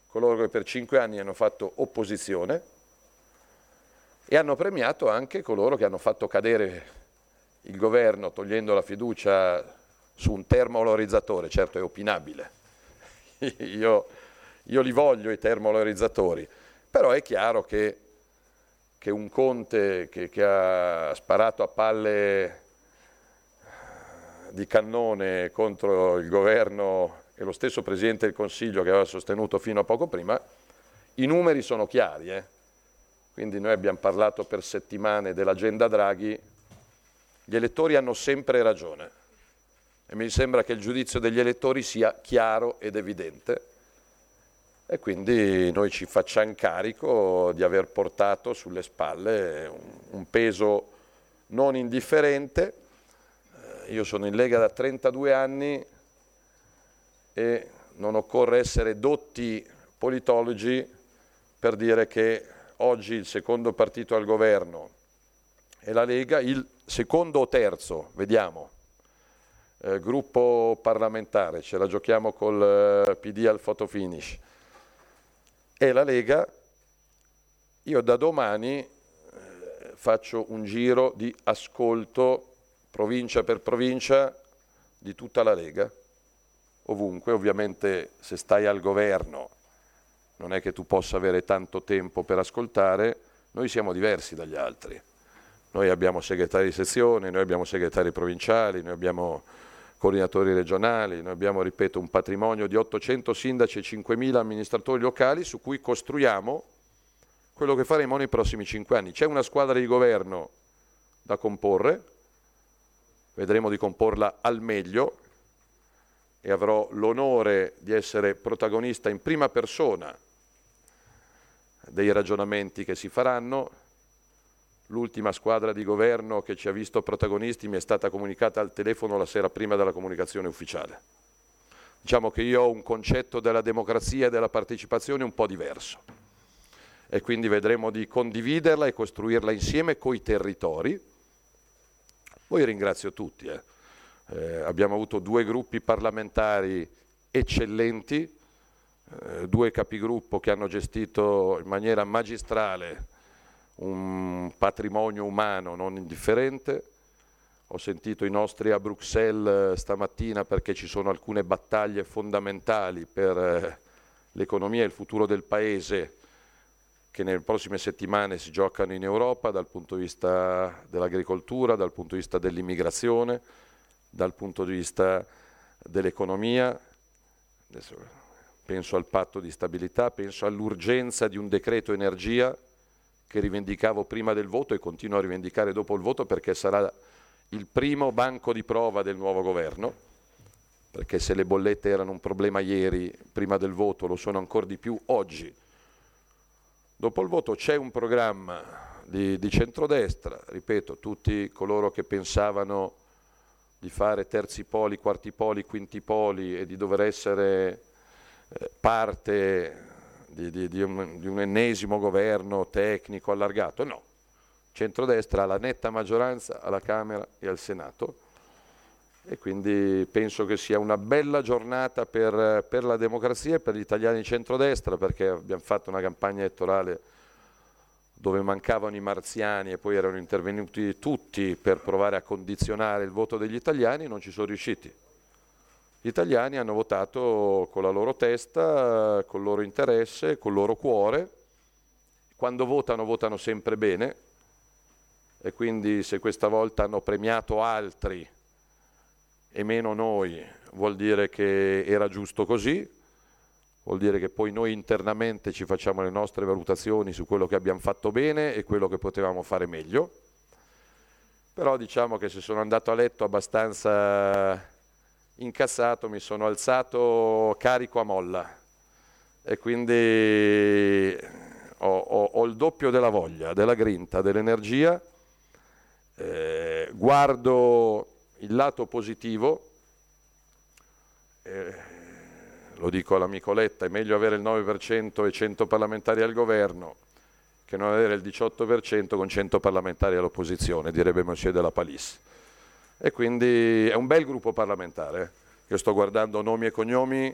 coloro che per cinque anni hanno fatto opposizione e hanno premiato anche coloro che hanno fatto cadere il governo togliendo la fiducia su un termovalorizzatori, certo è opinabile, io, io, li voglio i termovalorizzatori, però è chiaro che, che un Conte che, che, ha sparato a palle di cannone contro il governo e lo stesso Presidente del Consiglio che aveva sostenuto fino a poco prima, i numeri sono chiari, eh? quindi noi abbiamo parlato per settimane dell'agenda Draghi, gli elettori hanno sempre ragione e mi sembra che il giudizio degli elettori sia chiaro ed evidente e quindi noi ci facciamo carico di aver portato sulle spalle un, peso non indifferente. Eh, io sono in Lega da 32 anni e non occorre essere dotti politologi per dire che oggi il secondo partito al governo è la Lega, il secondo o terzo, vediamo, eh, gruppo parlamentare, ce la giochiamo col eh, PD al fotofinish, è la Lega, io da domani eh, faccio un giro di ascolto provincia per provincia di tutta la Lega, ovunque, ovviamente se stai al governo non è che tu possa avere tanto tempo per ascoltare, noi siamo diversi dagli altri noi abbiamo segretari di sezione, noi abbiamo segretari provinciali, noi abbiamo coordinatori regionali, noi abbiamo, ripeto, un patrimonio di 800 sindaci e 5.000 amministratori locali su cui costruiamo quello che faremo nei prossimi cinque anni. C'è una squadra di governo da comporre, vedremo di comporla al meglio e avrò l'onore di essere protagonista in prima persona dei ragionamenti che si faranno, L'ultima squadra di governo che ci ha visto protagonisti mi è stata comunicata al telefono la sera prima della comunicazione ufficiale. Diciamo che io ho un concetto della democrazia e della partecipazione un po' diverso e quindi vedremo di condividerla e costruirla insieme coi territori. Poi ringrazio tutti. Eh. Eh, abbiamo avuto due gruppi parlamentari eccellenti, eh, due capigruppo che hanno gestito in maniera magistrale un patrimonio umano non indifferente. Ho sentito i nostri a Bruxelles eh, stamattina perché ci sono alcune battaglie fondamentali per eh, l'economia e il futuro del Paese che nelle prossime settimane si giocano in Europa dal punto di vista dell'agricoltura, dal punto di vista dell'immigrazione, dal punto di vista dell'economia. Penso al patto di stabilità, penso all'urgenza di un decreto energia che rivendicavo prima del voto e continuo a rivendicare dopo il voto perché sarà il primo banco di prova del nuovo governo, perché se le bollette erano un problema ieri, prima del voto, lo sono ancora di più oggi. Dopo il voto c'è un programma di, di centrodestra, ripeto, tutti coloro che pensavano di fare terzi poli, quarti poli, quinti poli e di dover essere eh, parte di, di, di, un, di, un, ennesimo governo tecnico allargato, no. Centrodestra ha la netta maggioranza alla Camera e al Senato e quindi penso che sia una bella giornata per, per la democrazia e per gli italiani di centrodestra perché abbiamo fatto una campagna elettorale dove mancavano i marziani e poi erano intervenuti tutti per provare a condizionare il voto degli italiani, non ci sono riusciti. Gli italiani hanno votato con la loro testa, col loro interesse, col loro cuore. Quando votano, votano sempre bene e quindi se questa volta hanno premiato altri e meno noi, vuol dire che era giusto così, vuol dire che poi noi internamente ci facciamo le nostre valutazioni su quello che abbiamo fatto bene e quello che potevamo fare meglio. Però diciamo che se sono andato a letto abbastanza incassato, mi sono alzato carico a molla e quindi ho, ho, ho il doppio della voglia, della grinta, dell'energia. Eh, guardo il lato positivo, eh, lo dico all'amico Letta, è meglio avere il 9% e 100 parlamentari al governo che non avere il 18% con 100 parlamentari all'opposizione, direbbe Monsieur della Palisse. E quindi è un bel gruppo parlamentare, eh. io sto guardando nomi e cognomi,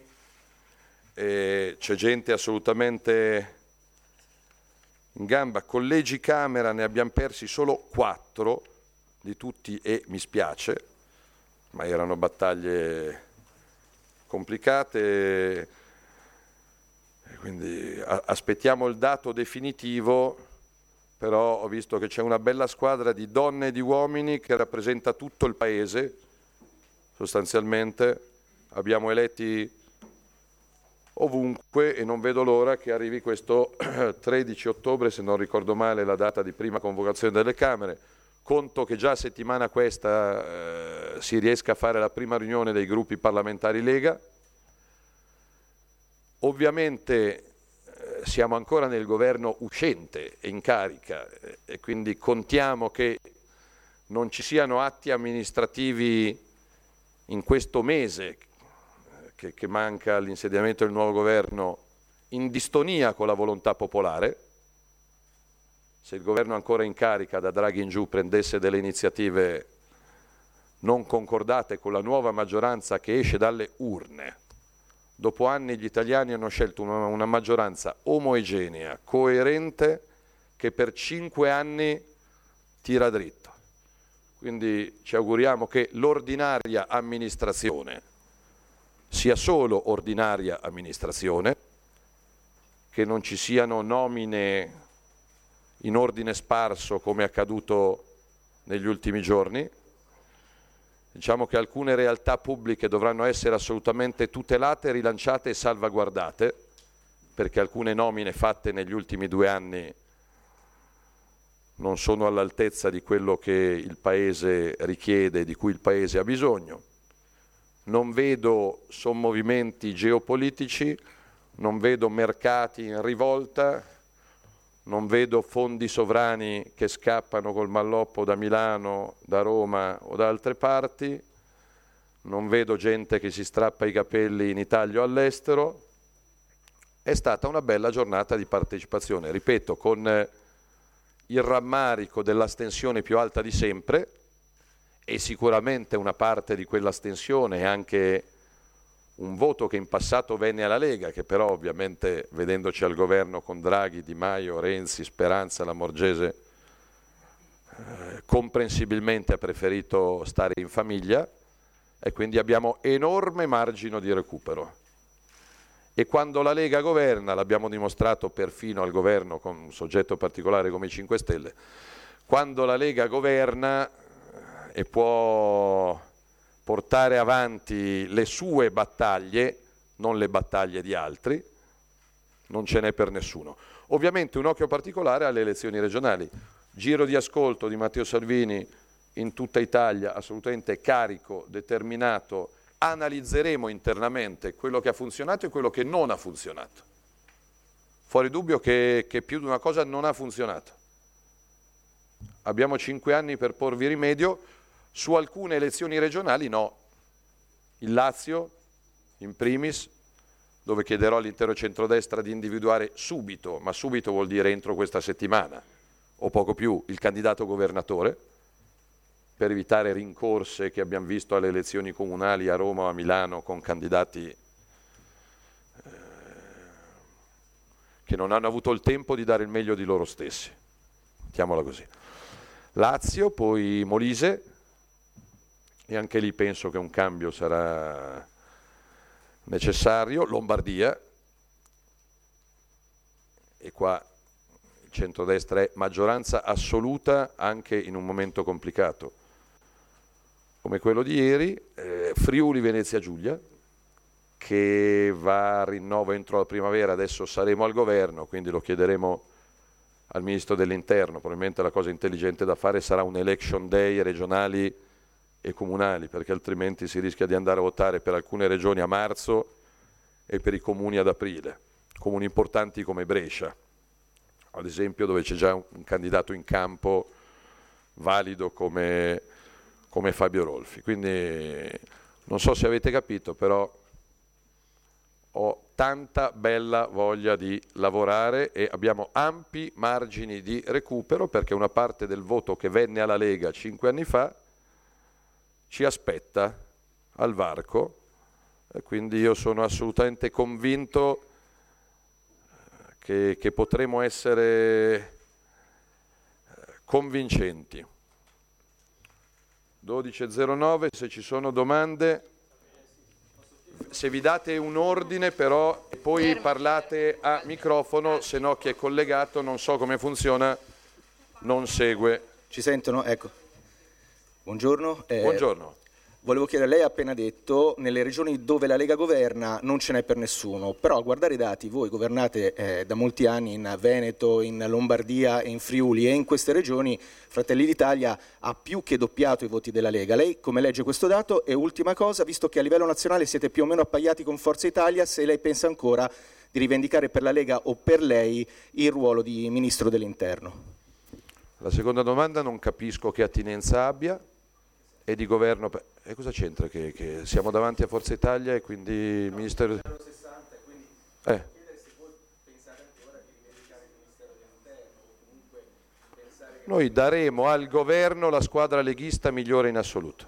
e c'è gente assolutamente in gamba, collegi Camera ne abbiamo persi solo quattro di tutti e mi spiace, ma erano battaglie complicate, quindi aspettiamo il dato definitivo, però ho visto che c'è una bella squadra di donne e di uomini che rappresenta tutto il paese, sostanzialmente. Abbiamo eletti ovunque e non vedo l'ora che arrivi questo 13 ottobre, se non ricordo male la data di prima convocazione delle Camere, conto che già settimana questa eh, si riesca a fare la prima riunione dei gruppi parlamentari Lega. Ovviamente eh, siamo ancora nel governo uscente e in carica eh, e quindi contiamo che non ci siano atti amministrativi in questo mese che, che manca all'insediamento del nuovo governo in distonia con la volontà popolare se il governo ancora in carica da Draghi in giù prendesse delle iniziative non concordate con la nuova maggioranza che esce dalle urne, dopo anni gli italiani hanno scelto una, maggioranza omogenea, coerente, che per cinque anni tira dritto. Quindi ci auguriamo che l'ordinaria amministrazione sia solo ordinaria amministrazione, che non ci siano nomine in ordine sparso come è accaduto negli ultimi giorni. Diciamo che alcune realtà pubbliche dovranno essere assolutamente tutelate, rilanciate e salvaguardate, perché alcune nomine fatte negli ultimi due anni non sono all'altezza di quello che il Paese richiede e di cui il Paese ha bisogno. Non vedo sommovimenti geopolitici, non vedo mercati in rivolta, non vedo fondi sovrani che scappano col malloppo da Milano, da Roma o da altre parti, non vedo gente che si strappa i capelli in Italia o all'estero. È stata una bella giornata di partecipazione, ripeto, con il rammarico dell'astensione più alta di sempre e sicuramente una parte di quell'astensione è anche un voto che in passato venne alla Lega, che però ovviamente vedendoci al governo con Draghi, Di Maio, Renzi, Speranza, la Morgese, eh, comprensibilmente ha preferito stare in famiglia e quindi abbiamo enorme margine di recupero. E quando la Lega governa, l'abbiamo dimostrato perfino al governo con un soggetto particolare come i 5 Stelle, quando la Lega governa e può portare avanti le sue battaglie, non le battaglie di altri, non ce n'è per nessuno. Ovviamente un occhio particolare alle elezioni regionali. Giro di ascolto di Matteo Salvini in tutta Italia, assolutamente carico, determinato. Analizzeremo internamente quello che ha funzionato e quello che non ha funzionato. Fuori dubbio che, che più di una cosa non ha funzionato. Abbiamo cinque anni per porvi rimedio, su alcune elezioni regionali no. Il Lazio, in primis, dove chiederò all'intero centrodestra di individuare subito, ma subito vuol dire entro questa settimana, o poco più, il candidato governatore, per evitare rincorse che abbiamo visto alle elezioni comunali a Roma o a Milano con candidati eh, che non hanno avuto il tempo di dare il meglio di loro stessi. Mettiamola così. Lazio, poi Molise, e anche lì penso che un cambio sarà necessario, Lombardia, e qua il centrodestra è maggioranza assoluta anche in un momento complicato come quello di ieri, eh, Friuli Venezia Giulia, che va a rinnovo entro la primavera, adesso saremo al governo, quindi lo chiederemo al Ministro dell'Interno, probabilmente la cosa intelligente da fare sarà un election day regionali e comunali, perché altrimenti si rischia di andare a votare per alcune regioni a marzo e per i comuni ad aprile, comuni importanti come Brescia, ad esempio dove c'è già un, candidato in campo valido come come Fabio Rolfi. Quindi non so se avete capito, però ho tanta bella voglia di lavorare e abbiamo ampi margini di recupero perché una parte del voto che venne alla Lega cinque anni fa ci aspetta al varco e quindi io sono assolutamente convinto che, che potremo essere eh, convincenti. 12.09, se ci sono domande, se vi date un ordine però e poi parlate a microfono, se no chi è collegato non so come funziona, non segue. Ci sentono? Ecco. Buongiorno. Eh, Buongiorno. Volevo chiedere, lei ha appena detto, nelle regioni dove la Lega governa non ce n'è per nessuno, però a guardare i dati, voi governate eh, da molti anni in Veneto, in Lombardia e in Friuli e in queste regioni Fratelli d'Italia ha più che doppiato i voti della Lega. Lei come legge questo dato? E ultima cosa, visto che a livello nazionale siete più o meno appaiati con Forza Italia, se lei pensa ancora di rivendicare per la Lega o per lei il ruolo di Ministro dell'Interno? La seconda domanda non capisco che attinenza abbia e di governo. E cosa c'entra che, che, siamo davanti a Forza Italia e quindi il Ministero... Eh. Noi daremo al governo la squadra leghista migliore in assoluto,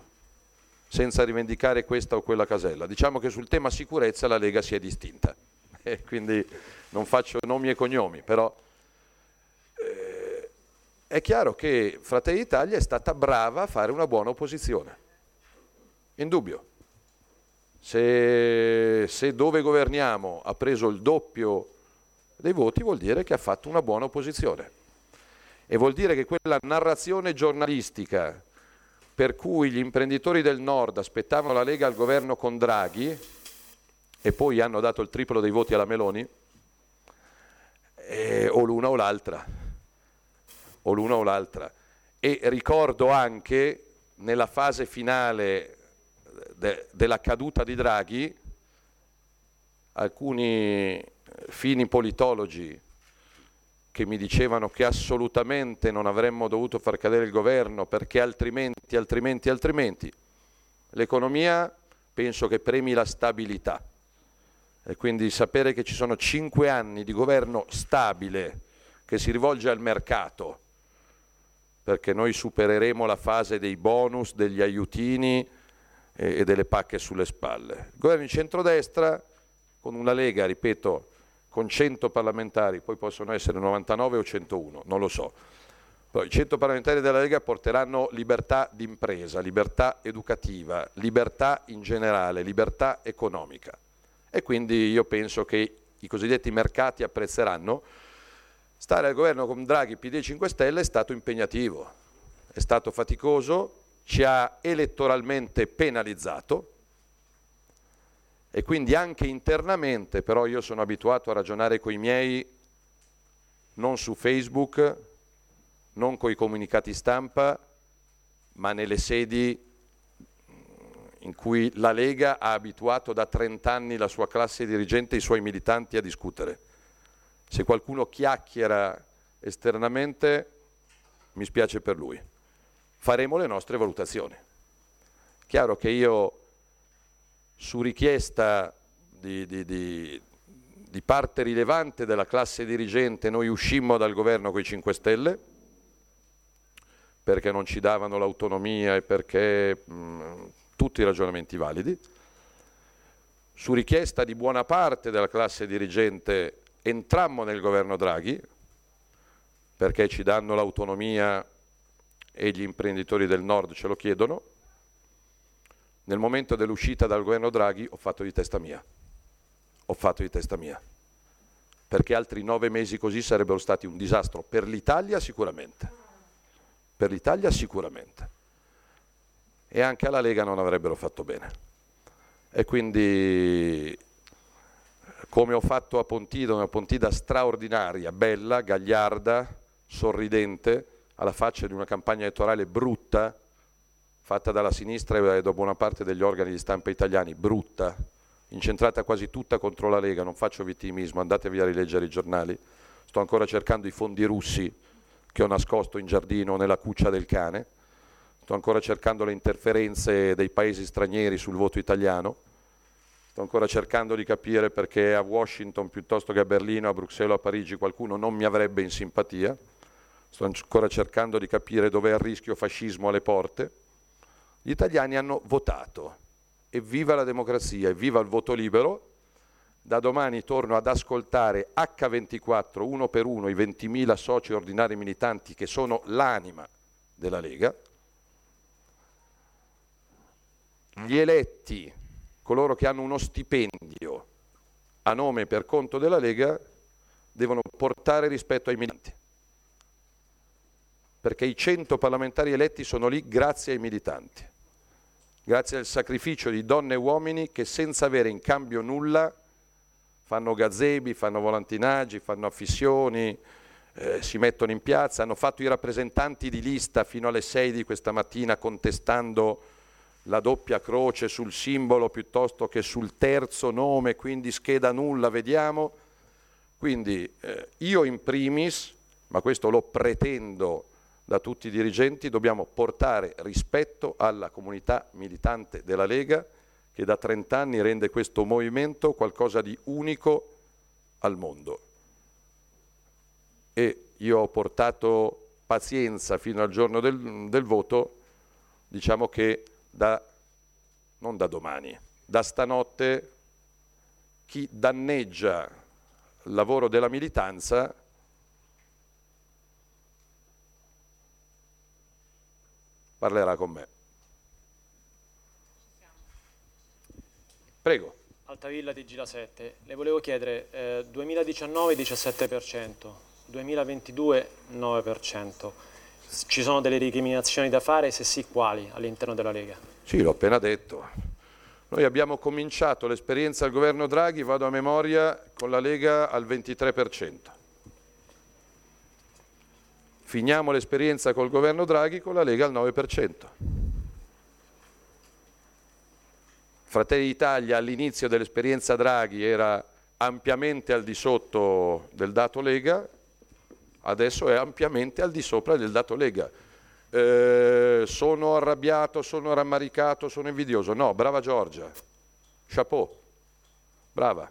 senza rivendicare questa o quella casella. Diciamo che sul tema sicurezza la Lega si è distinta, e quindi non faccio nomi e cognomi, però è chiaro che Fratelli d'Italia è stata brava a fare una buona opposizione. Indubbio. Se, se dove governiamo ha preso il doppio dei voti vuol dire che ha fatto una buona opposizione. E vuol dire che quella narrazione giornalistica per cui gli imprenditori del nord aspettavano la Lega al governo con Draghi e poi hanno dato il triplo dei voti alla Meloni, eh, o l'una o l'altra o l'una o l'altra. E ricordo anche nella fase finale de- della caduta di Draghi alcuni fini politologi che mi dicevano che assolutamente non avremmo dovuto far cadere il governo perché altrimenti, altrimenti, altrimenti. L'economia penso che premi la stabilità e quindi sapere che ci sono cinque anni di governo stabile che si rivolge al mercato perché noi supereremo la fase dei bonus, degli aiutini e, delle pacche sulle spalle. Il governo di centrodestra, con una Lega, ripeto, con 100 parlamentari, poi possono essere 99 o 101, non lo so. Poi i 100 parlamentari della Lega porteranno libertà d'impresa, libertà educativa, libertà in generale, libertà economica. e quindi io penso che i cosiddetti mercati apprezzeranno. Stare al governo con Draghi, PD e 5 Stelle è stato impegnativo, è stato faticoso, ci ha elettoralmente penalizzato e quindi anche internamente, però io sono abituato a ragionare con i miei non su Facebook, non con i comunicati stampa, ma nelle sedi in cui la Lega ha abituato da 30 anni la sua classe dirigente e i suoi militanti a discutere. Se qualcuno chiacchiera esternamente, mi spiace per lui. Faremo le nostre valutazioni. Chiaro che io, su richiesta di, di, di, di parte rilevante della classe dirigente, noi uscimmo dal governo con i 5 Stelle, perché non ci davano l'autonomia e perché mh, tutti i ragionamenti validi. Su richiesta di buona parte della classe dirigente entrammo nel governo Draghi, perché ci danno l'autonomia e gli imprenditori del nord ce lo chiedono. Nel momento dell'uscita dal governo Draghi ho fatto di testa mia, ho fatto di testa mia, perché altri nove mesi così sarebbero stati un disastro per l'Italia sicuramente, per l'Italia sicuramente e anche alla Lega non avrebbero fatto bene. E quindi, come ho fatto a Pontida, una Pontida straordinaria, bella, gagliarda, sorridente, alla faccia di una campagna elettorale brutta, fatta dalla sinistra e da buona parte degli organi di stampa italiani, brutta, incentrata quasi tutta contro la Lega, non faccio vittimismo, andatevi a rileggere i giornali, sto ancora cercando i fondi russi che ho nascosto in giardino nella cuccia del cane, sto ancora cercando le interferenze dei paesi stranieri sul voto italiano, sto ancora cercando di capire perché a Washington piuttosto che a Berlino, a Bruxelles o a Parigi qualcuno non mi avrebbe in simpatia, sto ancora cercando di capire dov'è il rischio fascismo alle porte. Gli italiani hanno votato e viva la democrazia e viva il voto libero. Da domani torno ad ascoltare H24 uno per uno i 20.000 soci ordinari militanti che sono l'anima della Lega gli eletti, coloro che hanno uno stipendio a nome e per conto della Lega, devono portare rispetto ai militanti. Perché i 100 parlamentari eletti sono lì grazie ai militanti, grazie al sacrificio di donne e uomini che senza avere in cambio nulla fanno gazebi, fanno volantinaggi, fanno affissioni, eh, si mettono in piazza, hanno fatto i rappresentanti di lista fino alle 6 di questa mattina contestando la doppia croce sul simbolo piuttosto che sul terzo nome, quindi scheda nulla, vediamo. Quindi eh, io in primis, ma questo lo pretendo da tutti i dirigenti, dobbiamo portare rispetto alla comunità militante della Lega che da 30 anni rende questo movimento qualcosa di unico al mondo. E io ho portato pazienza fino al giorno del, del voto, diciamo che da, non da domani, da stanotte chi danneggia il lavoro della militanza parlerà con me. Prego. Altavilla di Gila 7, le volevo chiedere eh, 2019 17%, 2022 9%. Ci sono delle recriminazioni da fare? Se sì, quali all'interno della Lega? Sì, l'ho appena detto. Noi abbiamo cominciato l'esperienza al governo Draghi, vado a memoria, con la Lega al 23%. Finiamo l'esperienza col governo Draghi con la Lega al 9%. Fratelli d'Italia all'inizio dell'esperienza Draghi era ampiamente al di sotto del dato Lega, adesso è ampiamente al di sopra del dato Lega. Eh, sono arrabbiato, sono rammaricato, sono invidioso. No, brava Giorgia, chapeau, brava.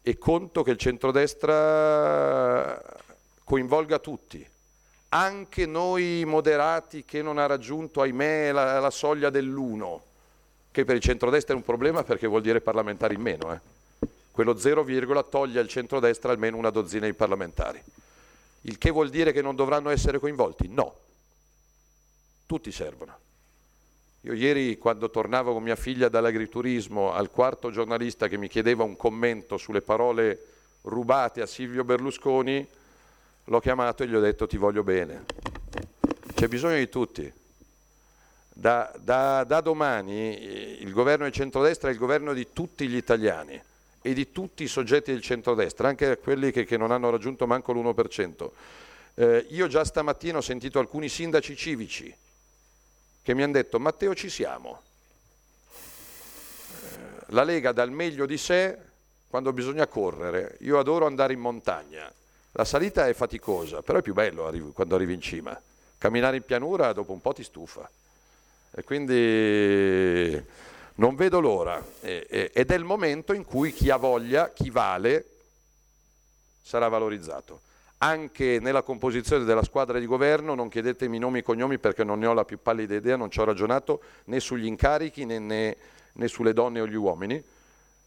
E conto che il centrodestra coinvolga tutti, anche noi moderati che non ha raggiunto, ahimè, la, la soglia dell'uno, che per il centrodestra è un problema perché vuol dire parlamentari in meno. Eh. Quello 0, toglie al centrodestra almeno una dozzina di parlamentari. Il che vuol dire che non dovranno essere coinvolti? No. Tutti servono. Io ieri quando tornavo con mia figlia dall'agriturismo al quarto giornalista che mi chiedeva un commento sulle parole rubate a Silvio Berlusconi, l'ho chiamato e gli ho detto ti voglio bene. C'è bisogno di tutti. Da, da, da domani eh, il governo del centrodestra è il governo di tutti gli italiani e di tutti i soggetti del centrodestra, anche quelli che, che non hanno raggiunto manco l'1%. Eh, io già stamattina ho sentito alcuni sindaci civici che mi hanno detto Matteo ci siamo. Eh, la Lega dà il meglio di sé quando bisogna correre. Io adoro andare in montagna. La salita è faticosa, però è più bello arrivi, quando arrivi in cima. Camminare in pianura dopo un po' ti stufa. E quindi non vedo l'ora. ed è il momento in cui chi ha voglia, chi vale, sarà valorizzato. Anche nella composizione della squadra di governo, non chiedetemi nomi e cognomi perché non ne ho la più pallida idea, non ci ho ragionato né sugli incarichi né, né, né sulle donne o gli uomini,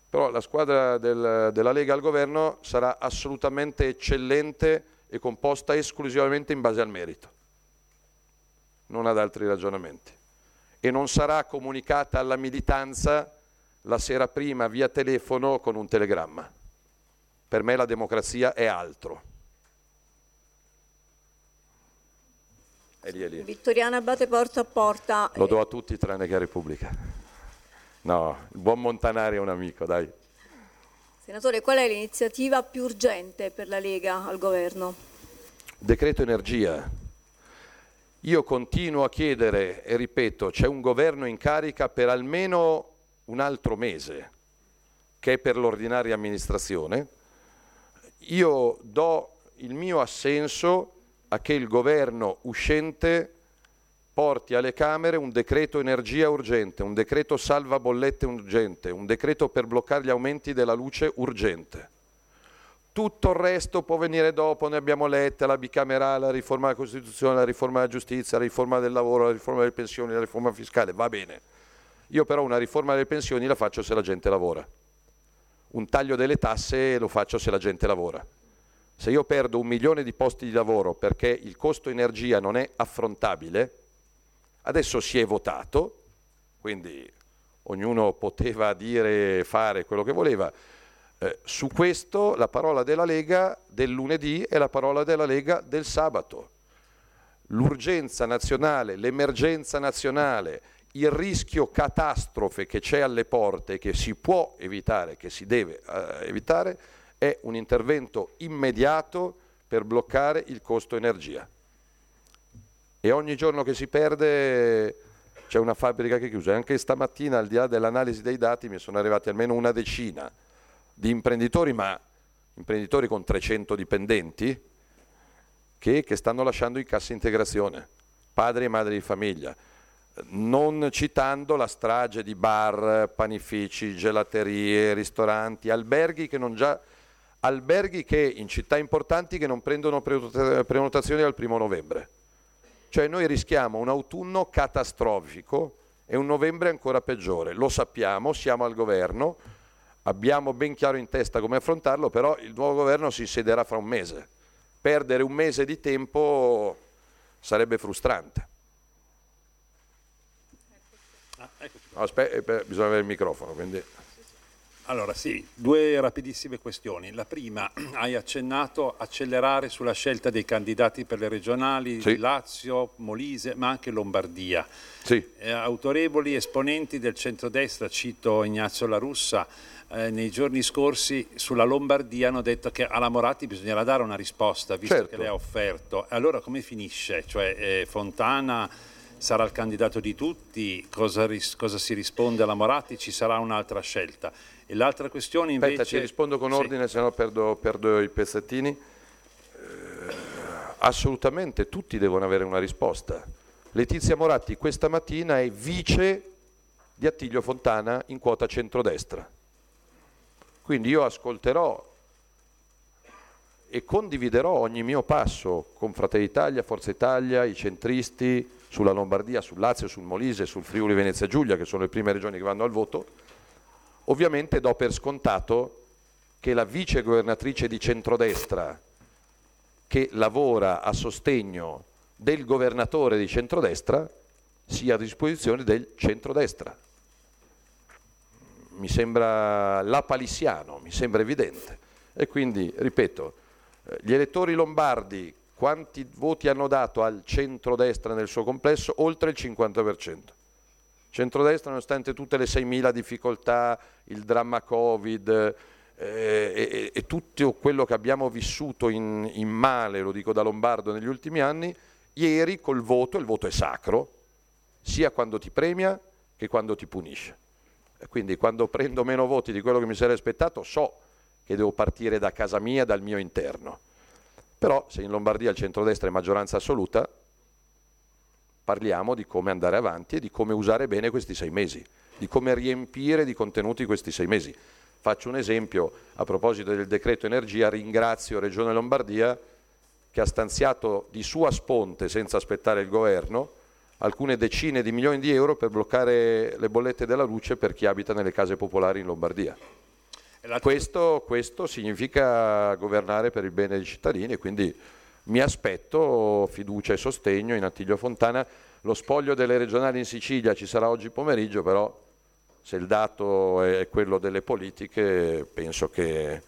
però la squadra del, della Lega al governo sarà assolutamente eccellente e composta esclusivamente in base al merito, non ad altri ragionamenti e non sarà comunicata alla militanza la sera prima via telefono con un telegramma. Per me la democrazia è altro. È lì, è lì. Vittoriana Abate porta a porta. Lo do a tutti tranne che a Repubblica. No, il buon Montanari è un amico, dai. Senatore, qual è l'iniziativa più urgente per la Lega al governo? Decreto energia. Io continuo a chiedere e ripeto, c'è un governo in carica per almeno un altro mese, che è per l'ordinaria amministrazione. Io do il mio assenso a che il governo uscente porti alle Camere un decreto energia urgente, un decreto salva bollette urgente, un decreto per bloccare gli aumenti della luce urgente. Tutto il resto può venire dopo, ne abbiamo lette, la bicamerale, la riforma della Costituzione, la riforma della giustizia, la riforma del lavoro, la riforma delle pensioni, la riforma fiscale, va bene. Io però una riforma delle pensioni la faccio se la gente lavora. Un taglio delle tasse lo faccio se la gente lavora. Se io perdo un milione di posti di lavoro perché il costo energia non è affrontabile, adesso si è votato, quindi ognuno poteva dire e fare quello che voleva, eh, su questo la parola della Lega del lunedì è la parola della Lega del sabato. L'urgenza nazionale, l'emergenza nazionale, il rischio catastrofe che c'è alle porte, che si può evitare, che si deve eh, evitare, è un intervento immediato per bloccare il costo energia. E ogni giorno che si perde c'è una fabbrica che è chiusa. Anche stamattina, al di là dell'analisi dei dati, mi sono arrivati almeno una decina di imprenditori, ma imprenditori con 300 dipendenti, che, che stanno lasciando in cassa integrazione, padri e madri di famiglia, non citando la strage di bar, panifici, gelaterie, ristoranti, alberghi che non già alberghi che in città importanti che non prendono prenotazioni al primo novembre. Cioè noi rischiamo un autunno catastrofico e un novembre ancora peggiore. Lo sappiamo, siamo al governo, abbiamo ben chiaro in testa come affrontarlo, però il nuovo governo si siederà fra un mese. Perdere un mese di tempo sarebbe frustrante. Ah, Aspetta, bisogna avere il microfono. Quindi... Allora sì, due rapidissime questioni. La prima, hai accennato accelerare sulla scelta dei candidati per le regionali sì. Lazio, Molise, ma anche Lombardia. Sì. Eh, autorevoli esponenti del centrodestra, cito Ignazio La Russa, eh, nei giorni scorsi sulla Lombardia hanno detto che alla Moratti bisognerà dare una risposta, visto certo. che lei ha offerto. Allora come finisce? Cioè eh, Fontana sarà il candidato di tutti, cosa, ris- cosa, si risponde alla Moratti? Ci sarà un'altra scelta. E l'altra questione invece... Aspetta, ti rispondo con ordine, sì. se no perdo, perdo, i pezzettini. Eh, assolutamente, tutti devono avere una risposta. Letizia Moratti questa mattina è vice di Attilio Fontana in quota centrodestra. Quindi io ascolterò e condividerò ogni mio passo con Fratelli Italia, Forza Italia, i centristi sulla Lombardia, sul Lazio, sul Molise, sul Friuli Venezia Giulia, che sono le prime regioni che vanno al voto. Ovviamente do per scontato che la vice governatrice di centrodestra che lavora a sostegno del governatore di centrodestra sia a disposizione del centrodestra. Mi sembra lapalissiano, mi sembra evidente. E quindi, ripeto, eh, gli elettori lombardi quanti voti hanno dato al centrodestra nel suo complesso? Oltre il 50%. Centrodestra, nonostante tutte le 6.000 difficoltà, il dramma Covid eh, e, e, tutto quello che abbiamo vissuto in, in male, lo dico da Lombardo, negli ultimi anni, ieri col voto, il voto è sacro, sia quando ti premia che quando ti punisce. Quindi quando prendo meno voti di quello che mi sarei aspettato, so che devo partire da casa mia, dal mio interno. Però se in Lombardia il centrodestra è maggioranza assoluta, parliamo di come andare avanti e di come usare bene questi sei mesi, di come riempire di contenuti questi sei mesi. Faccio un esempio a proposito del decreto energia, ringrazio Regione Lombardia che ha stanziato di sua sponte, senza aspettare il governo, alcune decine di milioni di euro per bloccare le bollette della luce per chi abita nelle case popolari in Lombardia. Questo, questo significa governare per il bene dei cittadini e quindi mi aspetto fiducia e sostegno in Attilio Fontana. Lo spoglio delle regionali in Sicilia ci sarà oggi pomeriggio, però se il dato è quello delle politiche penso che il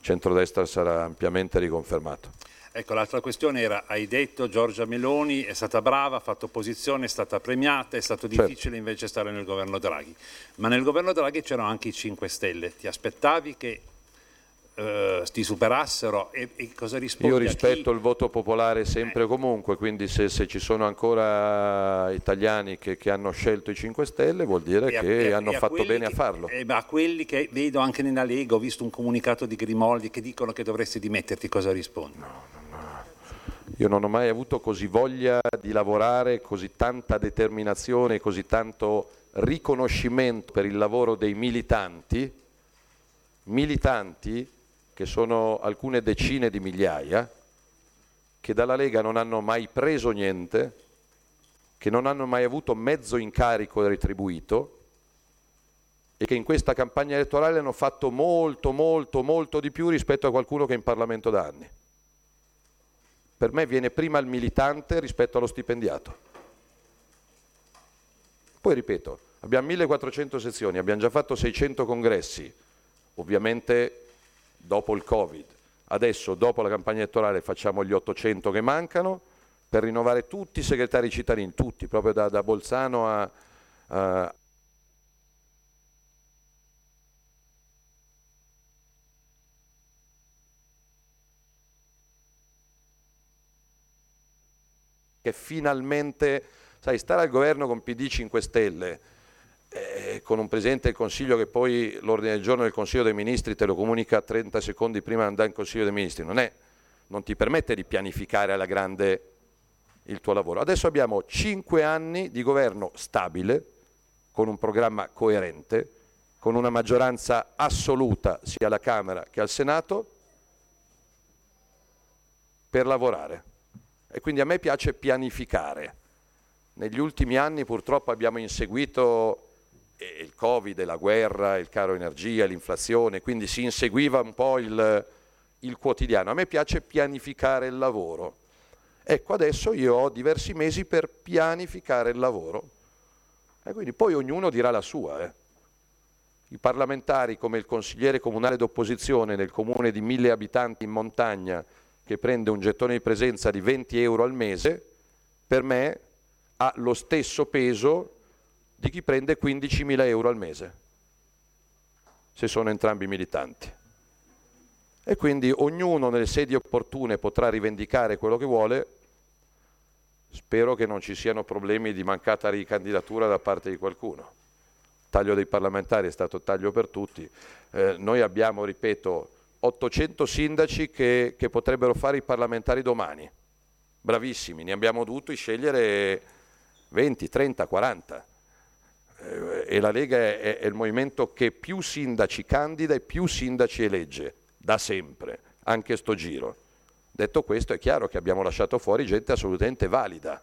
centrodestra sarà ampiamente riconfermato. Ecco, l'altra questione era, hai detto Giorgia Meloni è stata brava, ha fatto opposizione, è stata premiata, è stato Certo. difficile invece stare nel governo Draghi. Ma nel governo Draghi c'erano anche i 5 Stelle. Ti aspettavi che eh, ti superassero e, e cosa rispondi Io rispetto il voto popolare sempre e comunque, quindi se, se ci sono ancora italiani che, che hanno scelto i 5 Stelle vuol dire E che a- hanno fatto bene che- a farlo. eh, ma a quelli che vedo anche nella Lega, ho visto un comunicato di Grimoldi che dicono che dovresti dimetterti, cosa rispondi? Io non ho mai avuto così voglia di lavorare, così tanta determinazione, così tanto riconoscimento per il lavoro dei militanti, militanti che sono alcune decine di migliaia, che dalla Lega non hanno mai preso niente, che non hanno mai avuto mezzo incarico retribuito e che in questa campagna elettorale hanno fatto molto, molto, molto di più rispetto a qualcuno che è in Parlamento da anni. Per me viene prima il militante rispetto allo stipendiato. Poi ripeto, abbiamo 1400 sezioni, abbiamo già fatto 600 congressi, ovviamente dopo il Covid. Adesso, dopo la campagna elettorale, facciamo gli 800 che mancano per rinnovare tutti i segretari cittadini, tutti, proprio da, da Bolzano a, a, che finalmente, sai, stare al governo con PD 5 Stelle, eh, con un Presidente del Consiglio che poi l'ordine del giorno del Consiglio dei Ministri te lo comunica 30 secondi prima di andare in Consiglio dei Ministri, non, è, non ti permette di pianificare alla grande il tuo lavoro. Adesso abbiamo 5 anni di governo stabile, con un programma coerente, con una maggioranza assoluta sia alla Camera che al Senato, per lavorare. E quindi a me piace pianificare. Negli ultimi anni purtroppo abbiamo inseguito il Covid, la guerra, il caro energia, l'inflazione, quindi si inseguiva un po' il, il quotidiano. A me piace pianificare il lavoro. Ecco, adesso io ho diversi mesi per pianificare il lavoro. E quindi poi ognuno dirà la sua. eh. I parlamentari come il consigliere comunale d'opposizione nel comune di mille abitanti in montagna che prende un gettone di presenza di 20 euro al mese, per me ha lo stesso peso di chi prende 15.000 euro al mese, se sono entrambi militanti. E quindi ognuno nelle sedi opportune potrà rivendicare quello che vuole. Spero che non ci siano problemi di mancata ricandidatura da parte di qualcuno. Il taglio dei parlamentari è stato taglio per tutti. Eh, noi abbiamo, ripeto, 800 sindaci che, che potrebbero fare i parlamentari domani. Bravissimi, ne abbiamo dovuto scegliere 20, 30, 40. Eh, e la Lega è, è il movimento che più sindaci candida e più sindaci elegge, da sempre, anche sto giro. Detto questo è chiaro che abbiamo lasciato fuori gente assolutamente valida,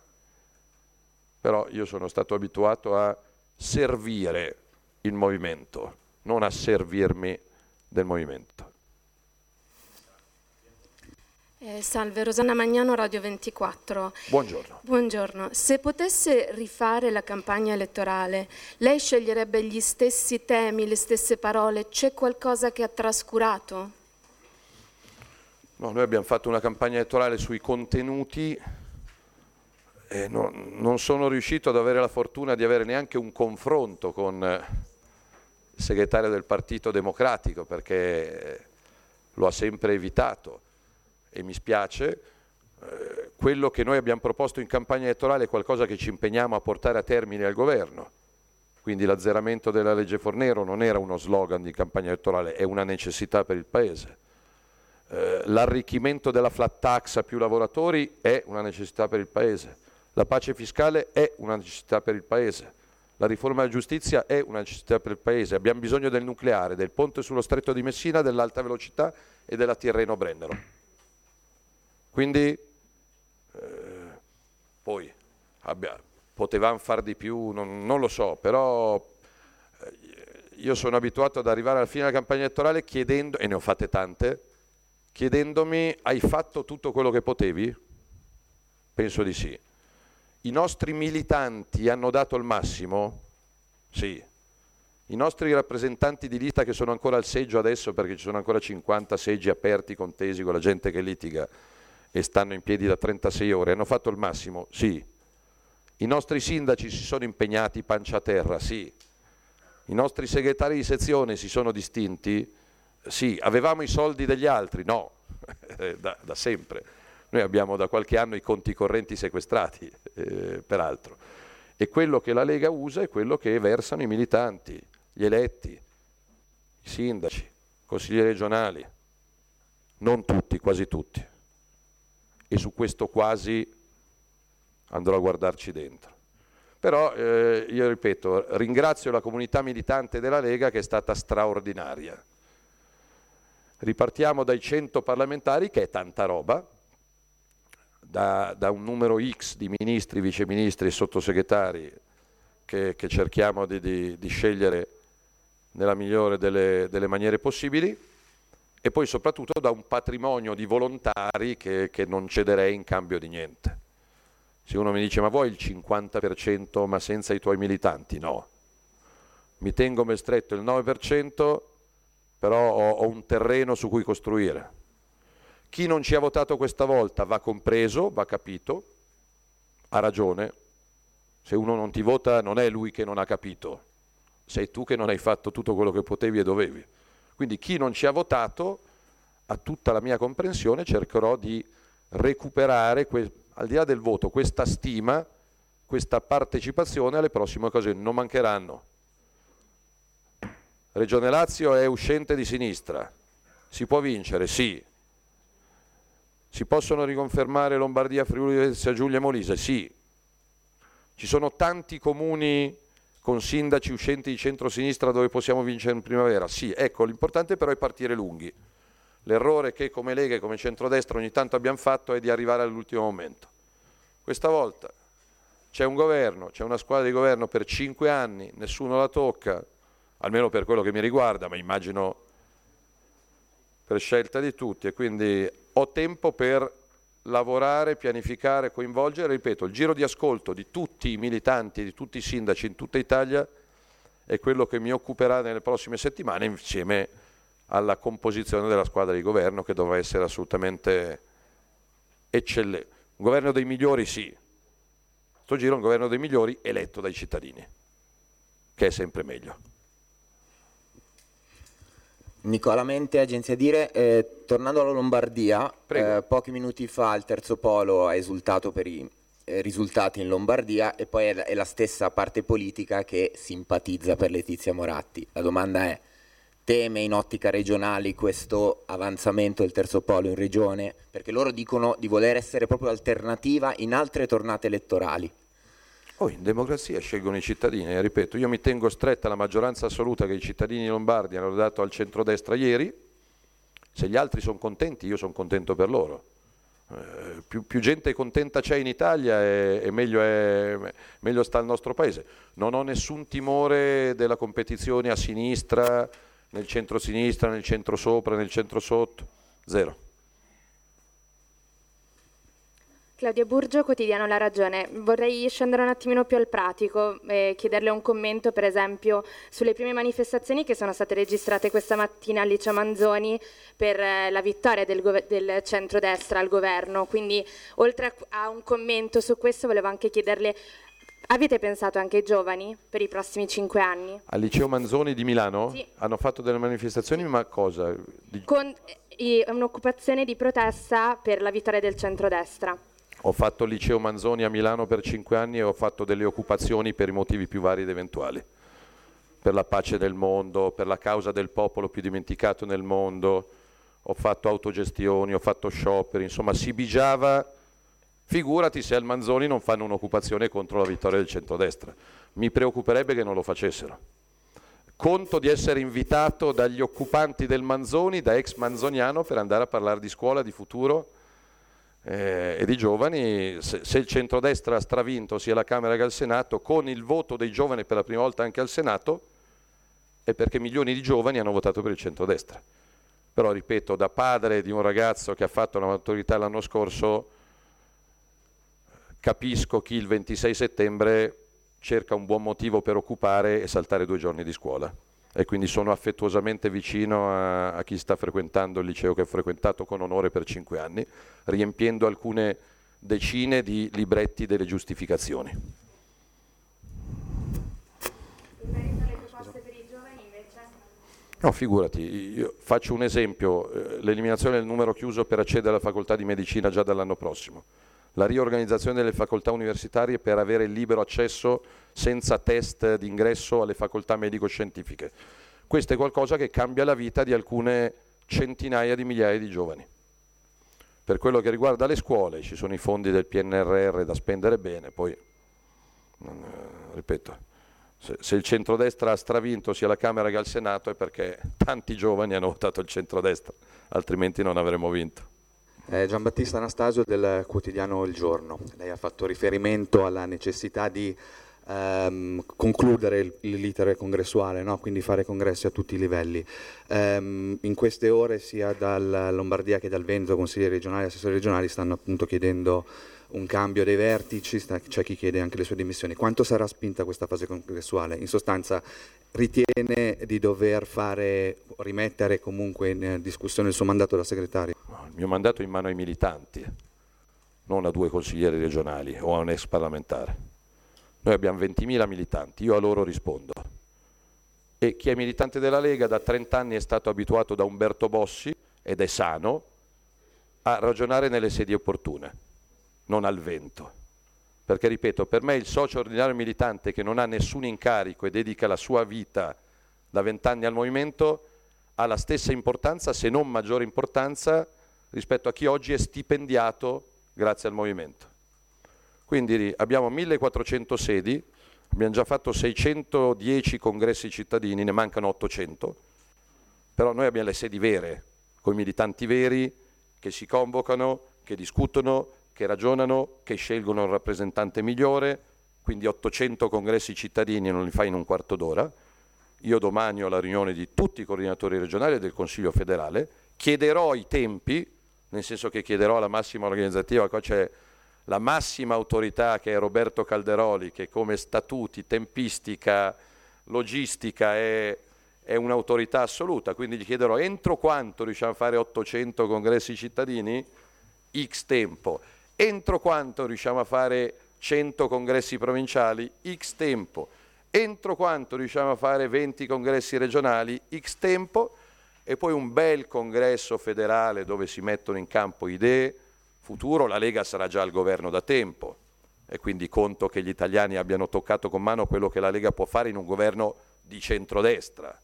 però io sono stato abituato a servire il movimento, non a servirmi del movimento. Eh, salve, Rosanna Magnano, Radio 24. Buongiorno. Buongiorno. Se potesse rifare la campagna elettorale, lei sceglierebbe gli stessi temi, le stesse parole? C'è qualcosa che ha trascurato? No, noi abbiamo fatto una campagna elettorale sui contenuti e no- non sono riuscito ad avere la fortuna di avere neanche un confronto con eh, il segretario del Partito Democratico perché eh, lo ha sempre evitato e mi spiace. Eh, quello che noi abbiamo proposto in campagna elettorale è qualcosa che ci impegniamo a portare a termine al governo. Quindi l'azzeramento della legge Fornero non era uno slogan di campagna elettorale, è una necessità per il Paese. Eh, l'arricchimento della flat tax a più lavoratori è una necessità per il Paese. La pace fiscale è una necessità per il Paese. La riforma della giustizia è una necessità per il Paese. Abbiamo bisogno del nucleare, del ponte sullo stretto di Messina, dell'alta velocità e della Tirreno-Brennero. Quindi eh, poi abbia- potevamo far di più, non, non lo so, però eh, io sono abituato ad arrivare alla fine della campagna elettorale chiedendo, e ne ho fatte tante, chiedendomi hai fatto tutto quello che potevi? Penso di sì. I nostri militanti hanno dato il massimo? Sì. I nostri rappresentanti di lista che sono ancora al seggio adesso perché ci sono ancora 50 seggi aperti, contesi con la gente che litiga e stanno in piedi da 36 ore, hanno fatto il massimo? Sì. I nostri sindaci si sono impegnati pancia a terra? Sì. I nostri segretari di sezione si sono distinti? Sì. Avevamo i soldi degli altri? No, da, da sempre. Noi abbiamo da qualche anno i conti correnti sequestrati, eh, peraltro. E quello che la Lega usa è quello che versano i militanti, gli eletti, i sindaci, i consiglieri regionali. Non tutti, quasi tutti. E su questo quasi andrò a guardarci dentro. Però eh, io ripeto, ringrazio la comunità militante della Lega che è stata straordinaria. Ripartiamo dai 100 parlamentari, che è tanta roba, da, da un numero X di ministri, viceministri e sottosegretari che, che cerchiamo di, di, di, scegliere nella migliore delle, delle, maniere possibili e poi soprattutto da un patrimonio di volontari che, che non cederei in cambio di niente. Se uno mi dice ma vuoi il 50% ma senza i tuoi militanti? No. Mi tengo ben stretto il 9%, però ho, ho un terreno su cui costruire. Chi non ci ha votato questa volta va compreso, va capito, ha ragione. Se uno non ti vota non è lui che non ha capito, sei tu che non hai fatto tutto quello che potevi e dovevi. Quindi chi non ci ha votato, a tutta la mia comprensione, cercherò di recuperare, que- al di là del voto, questa stima, questa partecipazione alle prossime occasioni. Non mancheranno. Regione Lazio è uscente di sinistra. Si può vincere? Sì. Si possono riconfermare Lombardia, Friuli, Venezia Giulia e Molise? Sì. Ci sono tanti comuni con sindaci uscenti di centro-sinistra dove possiamo vincere in primavera? Sì. Ecco, l'importante però è partire lunghi. L'errore che come Lega e come centrodestra ogni tanto abbiamo fatto è di arrivare all'ultimo momento. Questa volta c'è un governo, c'è una squadra di governo per cinque anni, nessuno la tocca, almeno per quello che mi riguarda, ma immagino per scelta di tutti e quindi ho tempo per lavorare, pianificare, coinvolgere, ripeto, il giro di ascolto di tutti i militanti, di tutti i sindaci in tutta Italia è quello che mi occuperà nelle prossime settimane insieme alla composizione della squadra di governo che dovrà essere assolutamente eccellente. Un governo dei migliori sì, questo giro è un governo dei migliori eletto dai cittadini, che è sempre meglio. Nicola Mente, Agenzia Dire, eh, tornando alla Lombardia, eh, pochi minuti fa il terzo polo ha esultato per i eh, risultati in Lombardia e poi è la, è la stessa parte politica che simpatizza per Letizia Moratti. La domanda è, teme in ottica regionali questo avanzamento del terzo polo in regione? Perché loro dicono di voler essere proprio alternativa in altre tornate elettorali. Oh, in democrazia scelgono i cittadini, e ripeto, io mi tengo stretta alla maggioranza assoluta che i cittadini lombardi hanno dato al centrodestra ieri, se gli altri sono contenti io sono contento per loro. Eh, più, più, gente contenta c'è in Italia e, e meglio, è, meglio sta il nostro paese. Non ho nessun timore della competizione a sinistra, nel centro-sinistra, nel centro-sopra, nel centro-sotto, zero. Claudia Burgio, quotidiano La Ragione. Vorrei scendere un attimino più al pratico e chiederle un commento, per esempio, sulle prime manifestazioni che sono state registrate questa mattina a Licia Manzoni per eh, la vittoria del, gove- del centrodestra al governo. Quindi, oltre a, a un commento su questo, volevo anche chiederle Avete pensato anche ai giovani per i prossimi cinque anni? Al liceo Manzoni di Milano Sì. hanno fatto delle manifestazioni, ma cosa? Di- Con eh, un'occupazione di protesta per la vittoria del centrodestra. Ho fatto il liceo Manzoni a Milano per cinque anni e ho fatto delle occupazioni per i motivi più vari ed eventuali. Per la pace del mondo, per la causa del popolo più dimenticato nel mondo, ho fatto autogestioni, ho fatto scioperi, insomma si bigiava. Figurati se al Manzoni non fanno un'occupazione contro la vittoria del centrodestra. Mi preoccuperebbe che non lo facessero. Conto di essere invitato dagli occupanti del Manzoni, da ex manzoniano, per andare a parlare di scuola, di futuro eh, e di giovani. Se, se il centrodestra ha stravinto sia alla Camera che al Senato, con il voto dei giovani per la prima volta anche al Senato, è perché milioni di giovani hanno votato per il centrodestra. Però, ripeto, da padre di un ragazzo che ha fatto la maturità l'anno scorso, capisco chi il 26 settembre cerca un buon motivo per occupare e saltare due giorni di scuola. E quindi sono affettuosamente vicino a, a chi sta frequentando il liceo che ho frequentato con onore per cinque anni, riempiendo alcune decine di libretti delle giustificazioni. No, figurati, io faccio un esempio, eh, l'eliminazione del numero chiuso per accedere alla facoltà di medicina già dall'anno prossimo, la riorganizzazione delle facoltà universitarie per avere il libero accesso senza test d'ingresso alle facoltà medico-scientifiche. Questo è qualcosa che cambia la vita di alcune centinaia di migliaia di giovani. Per quello che riguarda le scuole, ci sono i fondi del PNRR da spendere bene, poi, eh, ripeto, se, il centrodestra ha stravinto sia alla Camera che al Senato è perché tanti giovani hanno votato il centrodestra, altrimenti non avremmo vinto. Eh, Giambattista Anastasio del quotidiano Il Giorno. Lei ha fatto riferimento alla necessità di ehm, concludere l'iter congressuale, no? quindi fare congressi a tutti i livelli. Ehm, in queste ore sia dal Lombardia che dal Veneto, consiglieri regionali e assessori regionali stanno appunto chiedendo un cambio dei vertici, c'è chi chiede anche le sue dimissioni. Quanto sarà spinta questa fase congressuale? In sostanza ritiene di dover fare, rimettere comunque in eh, discussione il suo mandato da segretario? Il mio mandato è in mano ai militanti, non a due consiglieri regionali o a un ex parlamentare. Noi abbiamo 20.000 militanti, io a loro rispondo. E chi è militante della Lega da 30 anni è stato abituato da Umberto Bossi, ed è sano, a ragionare nelle sedie opportune, non al vento. Perché, ripeto, per me il socio ordinario militante che non ha nessun incarico e dedica la sua vita da vent'anni al movimento ha la stessa importanza, se non maggiore importanza, rispetto a chi oggi è stipendiato grazie al movimento. Quindi abbiamo 1400 sedi, abbiamo già fatto 610 congressi cittadini, ne mancano 800, però noi abbiamo le sedi vere, con i militanti veri che si convocano, che discutono, che ragionano, che scelgono il rappresentante migliore, quindi 800 congressi cittadini non li fai in un quarto d'ora. Io domani ho la riunione di tutti i coordinatori regionali e del Consiglio federale, chiederò i tempi, nel senso che chiederò alla massima organizzativa, qua c'è la massima autorità che è Roberto Calderoli, che come statuti, tempistica, logistica è, è un'autorità assoluta, quindi gli chiederò entro quanto riusciamo a fare 800 congressi cittadini? X tempo. Entro quanto riusciamo a fare 100 congressi provinciali? X tempo. Entro quanto riusciamo a fare 20 congressi regionali? X tempo. E poi un bel congresso federale dove si mettono in campo idee, futuro, la Lega sarà già al governo da tempo e quindi conto che gli italiani abbiano toccato con mano quello che la Lega può fare in un governo di centrodestra,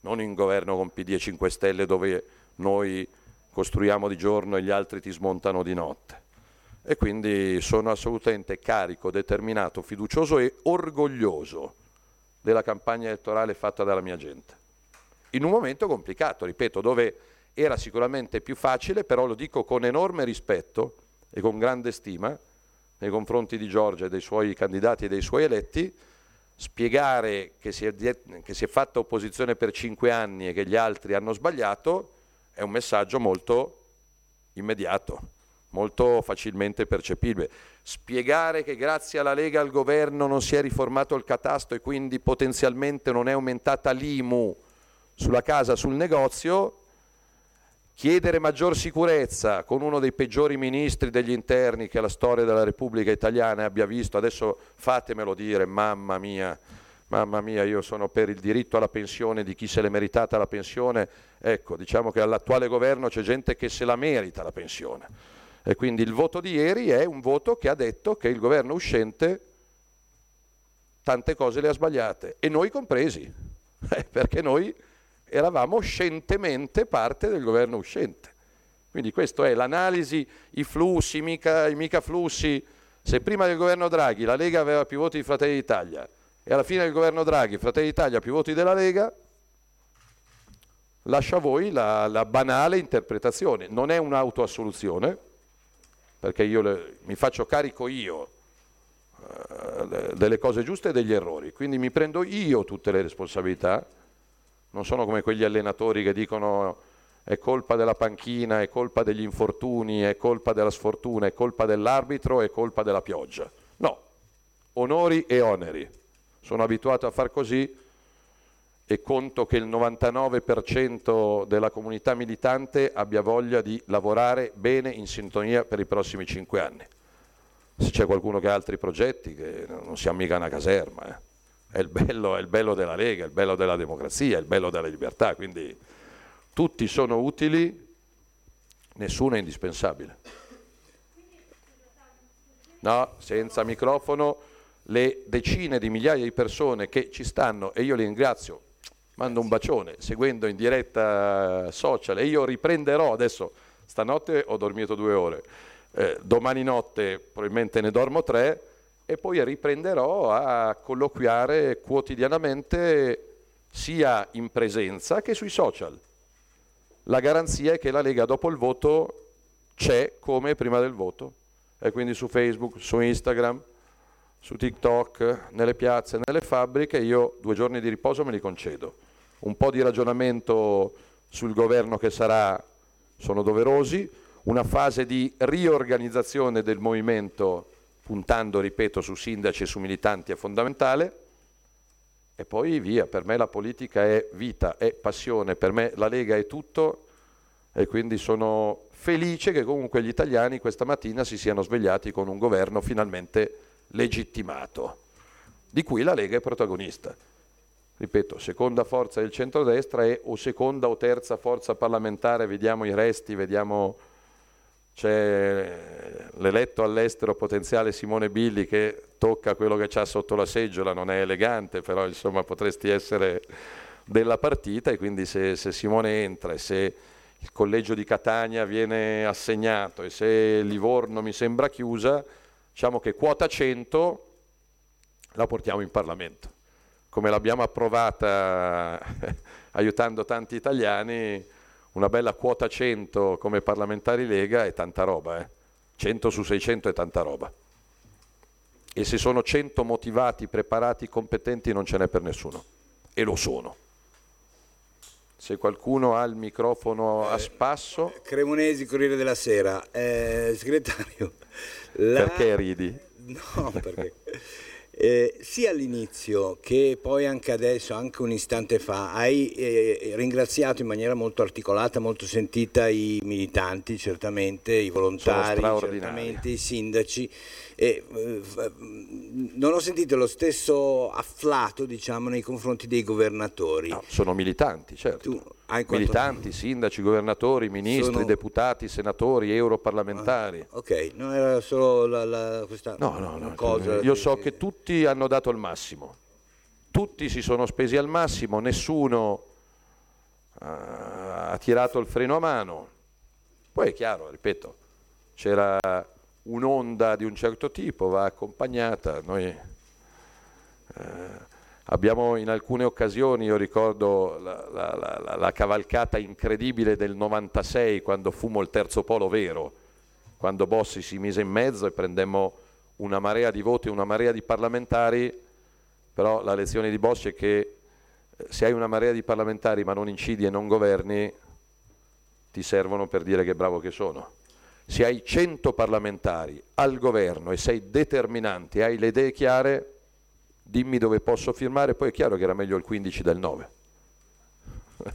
non in un governo con PD e 5 Stelle dove noi costruiamo di giorno e gli altri ti smontano di notte. E quindi sono assolutamente carico, determinato, fiducioso e orgoglioso della campagna elettorale fatta dalla mia gente. In un momento complicato, ripeto, dove era sicuramente più facile, però lo dico con enorme rispetto e con grande stima nei confronti di Giorgia e dei suoi candidati e dei suoi eletti, spiegare che si, è, che si è fatta opposizione per cinque anni e che gli altri hanno sbagliato è un messaggio molto immediato. Molto facilmente percepibile. Spiegare che grazie alla Lega al governo non si è riformato il catasto e quindi potenzialmente non è aumentata l'IMU sulla casa, sul negozio, chiedere maggior sicurezza con uno dei peggiori ministri degli interni che la storia della Repubblica Italiana abbia visto, adesso fatemelo dire, mamma mia, mamma mia, io sono per il diritto alla pensione di chi se l'è meritata la pensione, ecco, diciamo che all'attuale governo c'è gente che se la merita la pensione. E quindi il voto di ieri è un voto che ha detto che il governo uscente tante cose le ha sbagliate, e noi compresi, eh, perché noi eravamo scientemente parte del governo uscente. Quindi questa è l'analisi, i flussi, mica, i mica flussi. Se prima del governo Draghi la Lega aveva più voti di Fratelli d'Italia e alla fine del governo Draghi Fratelli d'Italia più voti della Lega, lascia a voi la, la banale interpretazione. Non è un'autoassoluzione, perché io le, mi faccio carico io eh, delle cose giuste e degli errori, quindi mi prendo io tutte le responsabilità non sono come quegli allenatori che dicono è colpa della panchina, è colpa degli infortuni, è colpa della sfortuna, è colpa dell'arbitro, è colpa della pioggia. No, onori e oneri. Sono abituato a far così e conto che il 99% della comunità militante abbia voglia di lavorare bene in sintonia per i prossimi cinque anni. Se c'è qualcuno che ha altri progetti, che non siamo mica una caserma. Eh. È il, bello, è il bello della Lega, è il bello della democrazia, è il bello della libertà, quindi tutti sono utili, nessuno è indispensabile. No, senza microfono, le decine di migliaia di persone che ci stanno, e io li ringrazio, mando un bacione, seguendo in diretta social, e io riprenderò adesso, stanotte ho dormito due ore, eh, domani notte probabilmente ne dormo tre, e poi riprenderò a colloquiare quotidianamente sia in presenza che sui social. La garanzia è che la Lega dopo il voto c'è come prima del voto, e quindi su Facebook, su Instagram, su TikTok, nelle piazze, nelle fabbriche, io due giorni di riposo me li concedo. Un po' di ragionamento sul governo che sarà sono doverosi, una fase di riorganizzazione del movimento puntando, ripeto, su sindaci e su militanti è fondamentale. E poi via, per me la politica è vita, è passione, per me la Lega è tutto e quindi sono felice che comunque gli italiani questa mattina si siano svegliati con un governo finalmente legittimato, di cui la Lega è protagonista. Ripeto, seconda forza del centrodestra e o seconda o terza forza parlamentare, vediamo i resti, vediamo c'è l'eletto all'estero potenziale Simone Billi che tocca quello che c'ha sotto la seggiola, non è elegante, però insomma potresti essere della partita e quindi se, se Simone entra e se il collegio di Catania viene assegnato e se Livorno mi sembra chiusa, diciamo che quota 100 la portiamo in Parlamento. Come l'abbiamo approvata aiutando tanti italiani, una bella quota 100 come parlamentari Lega è tanta roba, eh? 100 su 600 è tanta roba. E se sono 100 motivati, preparati, competenti non ce n'è per nessuno. E lo sono. Se qualcuno ha il microfono a spasso... Cremonesi, Corriere della Sera. Eh, segretario... La... Perché ridi? No, perché... Eh, sia all'inizio che poi anche adesso, anche un istante fa, hai eh, ringraziato in maniera molto articolata, molto sentita i militanti, certamente, i volontari, certamente i sindaci. E, eh, non ho sentito lo stesso afflato diciamo, nei confronti dei governatori. No, sono militanti, certo. Tu, militanti, sindaci, governatori, ministri, sono... deputati, senatori, europarlamentari. Ah, ok, non era solo la, la, questa no, no, no, cosa. Io so che tutti hanno dato il massimo, tutti si sono spesi al massimo, nessuno ha tirato il freno a mano. Poi è chiaro, ripeto, c'era un'onda di un certo tipo, va accompagnata. Noi, eh, Abbiamo in alcune occasioni, io ricordo la, la, la, la, cavalcata incredibile del 96 quando fummo il terzo polo vero, quando Bossi si mise in mezzo e prendemmo una marea di voti, una marea di parlamentari, però la lezione di Bossi è che eh, se hai una marea di parlamentari ma non incidi e non governi, ti servono per dire che bravo che sono. Se hai 100 parlamentari al governo e sei determinante hai le idee chiare, dimmi dove posso firmare, poi è chiaro che era meglio il 15 del 9.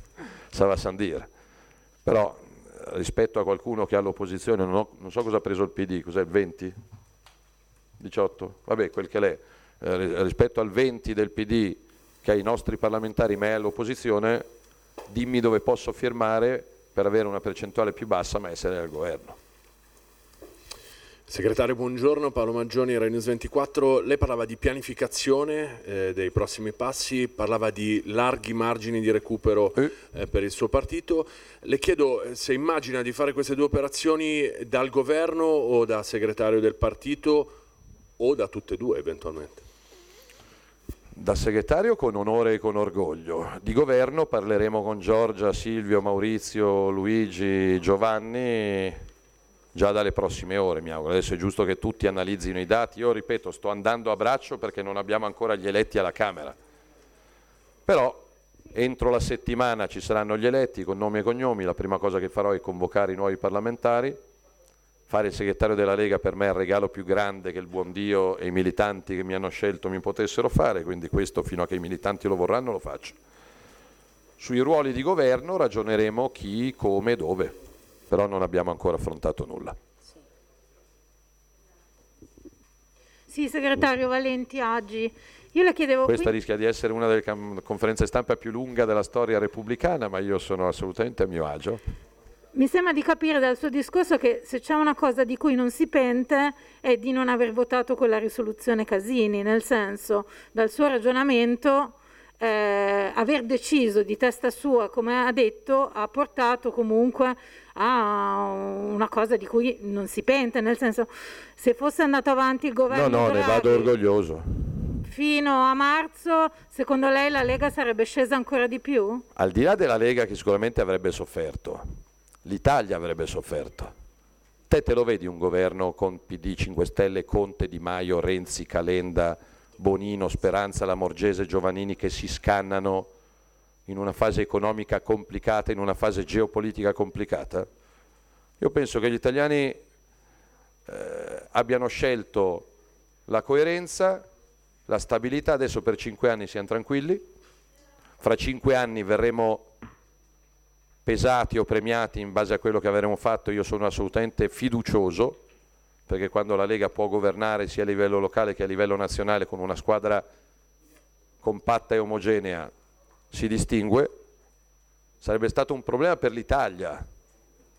Sava San dire. Però rispetto a qualcuno che ha l'opposizione, non, ho, non so cosa ha preso il PD, cos'è il 20? 18? Vabbè, quel che l'è. Eh, rispetto al 20 del PD che ha i nostri parlamentari ma è all'opposizione, dimmi dove posso firmare per avere una percentuale più bassa ma essere al governo. Segretario, buongiorno, Paolo Maggioni, Rai News 24. Lei parlava di pianificazione eh, dei prossimi passi, parlava di larghi margini di recupero eh, per il suo partito. Le chiedo eh, se immagina di fare queste due operazioni dal governo o da segretario del partito o da tutte e due eventualmente. Da segretario con onore e con orgoglio. Di governo parleremo con Giorgia, Silvio, Maurizio, Luigi, Giovanni già dalle prossime ore, mi auguro. Adesso è giusto che tutti analizzino i dati. Io ripeto, sto andando a braccio perché non abbiamo ancora gli eletti alla Camera. Però entro la settimana ci saranno gli eletti con nomi e cognomi, la prima cosa che farò è convocare i nuovi parlamentari. Fare il segretario della Lega per me è il regalo più grande che il buon Dio e i militanti che mi hanno scelto mi potessero fare, quindi questo fino a che i militanti lo vorranno lo faccio. Sui ruoli di governo ragioneremo chi, come, dove però non abbiamo ancora affrontato nulla. Sì, segretario Valenti Aggi. Io le chiedevo Questa quindi... rischia di essere una delle conferenze stampa più lunga della storia repubblicana, ma io sono assolutamente a mio agio. Mi sembra di capire dal suo discorso che se c'è una cosa di cui non si pente è di non aver votato quella risoluzione Casini, nel senso, dal suo ragionamento, eh, aver deciso di testa sua, come ha detto, ha portato comunque a una cosa di cui non si pente, nel senso, se fosse andato avanti il governo No, no, ne Draghi vado orgoglioso. fino a marzo, secondo lei la Lega sarebbe scesa ancora di più? Al di là della Lega che sicuramente avrebbe sofferto, l'Italia avrebbe sofferto. Te te lo vedi un governo con PD 5 Stelle, Conte, Di Maio, Renzi, Calenda, Bonino, Speranza, Lamorgese, Giovannini che si scannano in una fase economica complicata, in una fase geopolitica complicata? Io penso che gli italiani eh, abbiano scelto la coerenza, la stabilità, adesso per cinque anni siamo tranquilli, fra cinque anni verremo pesati o premiati in base a quello che avremo fatto, io sono assolutamente fiducioso, perché quando la Lega può governare sia a livello locale che a livello nazionale con una squadra compatta e omogenea si distingue, sarebbe stato un problema per l'Italia,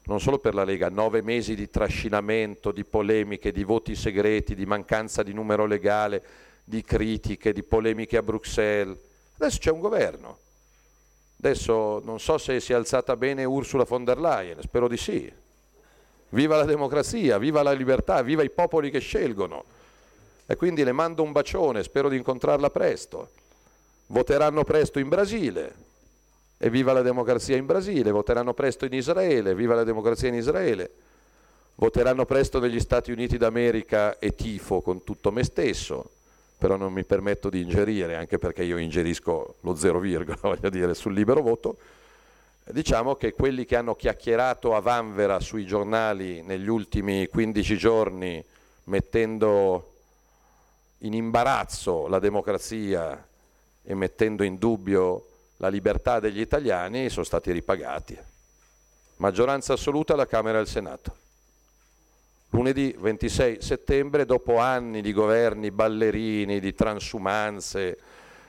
non solo per la Lega, nove mesi di trascinamento, di polemiche, di voti segreti, di mancanza di numero legale, di critiche, di polemiche a Bruxelles. Adesso c'è un governo. Adesso non so se si è alzata bene Ursula von der Leyen, spero di sì. Viva la democrazia, viva la libertà, viva i popoli che scelgono. E quindi le mando un bacione, spero di incontrarla presto. Voteranno presto in Brasile, e viva la democrazia in Brasile, voteranno presto in Israele, viva la democrazia in Israele, voteranno presto negli Stati Uniti d'America e tifo con tutto me stesso, però non mi permetto di ingerire, anche perché io ingerisco lo zero virgola, voglio dire, sul libero voto. Diciamo che quelli che hanno chiacchierato a vanvera sui giornali negli ultimi 15 giorni, mettendo in imbarazzo la democrazia e mettendo in dubbio la libertà degli italiani sono stati ripagati. Maggioranza assoluta alla Camera e al Senato. Lunedì 26 settembre, dopo anni di governi ballerini, di transumanze,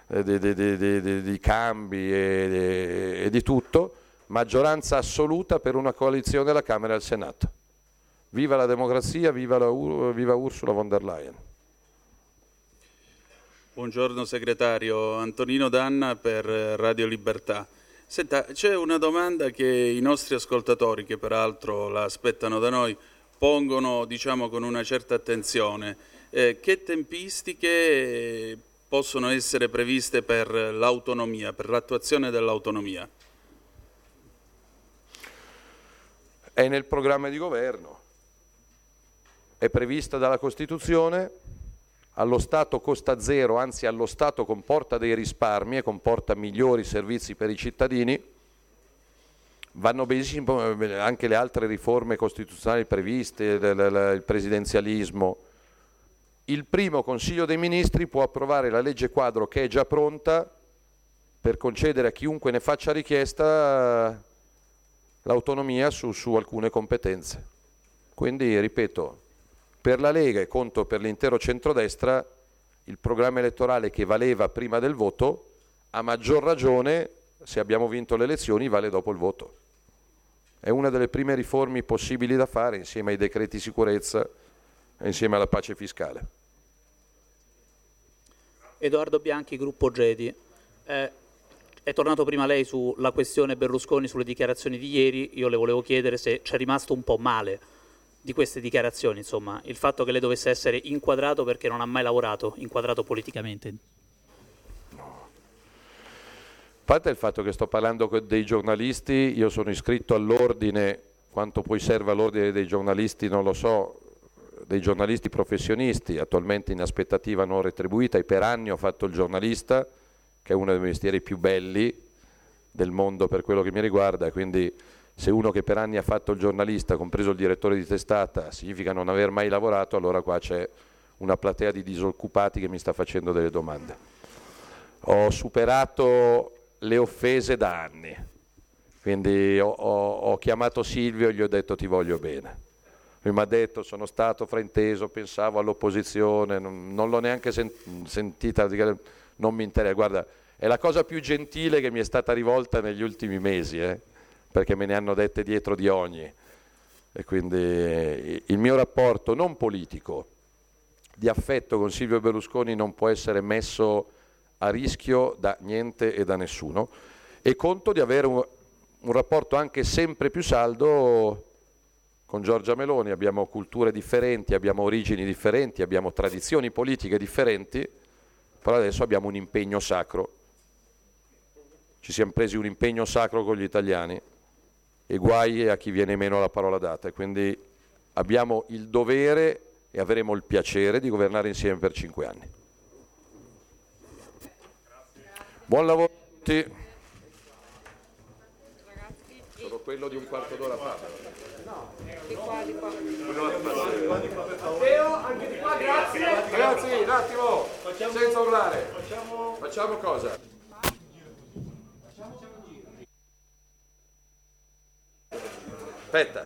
eh, di, di, di, di cambi e, e di tutto, maggioranza assoluta per una coalizione alla Camera e al Senato. Viva la democrazia, viva, la, viva Ursula von der Leyen. Buongiorno segretario, Antonino Danna per Radio Libertà. Senta, c'è una domanda che i nostri ascoltatori, che peraltro la aspettano da noi, pongono diciamo, con una certa attenzione. Eh, che tempistiche possono essere previste per l'autonomia, per l'attuazione dell'autonomia? È nel programma di governo, è prevista dalla Costituzione, allo Stato costa zero, anzi allo Stato comporta dei risparmi e comporta migliori servizi per i cittadini, vanno benissimo anche le altre riforme costituzionali previste, il presidenzialismo. Il primo Consiglio dei Ministri può approvare la legge quadro che è già pronta per concedere a chiunque ne faccia richiesta l'autonomia su, su alcune competenze. Quindi, ripeto, per la Lega e conto per l'intero centrodestra, il programma elettorale che valeva prima del voto, a maggior ragione, se abbiamo vinto le elezioni, vale dopo il voto. È una delle prime riforme possibili da fare insieme ai decreti sicurezza e insieme alla pace fiscale. Edoardo Bianchi, gruppo Gedi. Eh, è tornato prima lei sulla questione Berlusconi, sulle dichiarazioni di ieri. Io le volevo chiedere se c'è rimasto un po' male di queste dichiarazioni, insomma, il fatto che lei dovesse essere inquadrato perché non ha mai lavorato, inquadrato politicamente. A parte il fatto che sto parlando con dei giornalisti, io sono iscritto all'ordine, quanto poi serve all'ordine dei giornalisti non lo so, dei giornalisti professionisti, attualmente in aspettativa non retribuita e per anni ho fatto il giornalista, che è uno dei mestieri più belli del mondo per quello che mi riguarda, quindi se uno che per anni ha fatto il giornalista, compreso il direttore di testata, significa non aver mai lavorato, allora qua c'è una platea di disoccupati che mi sta facendo delle domande. Ho superato le offese da anni, quindi ho, ho, ho chiamato Silvio e gli ho detto ti voglio bene. Lui mi ha detto sono stato frainteso, pensavo all'opposizione, non, non l'ho neanche sen- sentita, non mi interessa. Guarda, è la cosa più gentile che mi è stata rivolta negli ultimi mesi, eh, perché me ne hanno dette dietro di ogni. E quindi eh, il mio rapporto non politico, di affetto con Silvio Berlusconi non può essere messo a rischio da niente e da nessuno e conto di avere un, un rapporto anche sempre più saldo con Giorgia Meloni, abbiamo culture differenti, abbiamo origini differenti, abbiamo tradizioni politiche differenti, però adesso abbiamo un impegno sacro. Ci siamo presi un impegno sacro con gli italiani e guai a chi viene meno alla parola data. Quindi abbiamo il dovere e avremo il piacere di governare insieme per cinque anni. Buon lavoro a tutti. Sono quello di un quarto d'ora fa. Matteo, anche di qua, grazie. Ragazzi, un attimo, Facciamo- senza urlare. Facciamo... Facciamo cosa? Aspetta.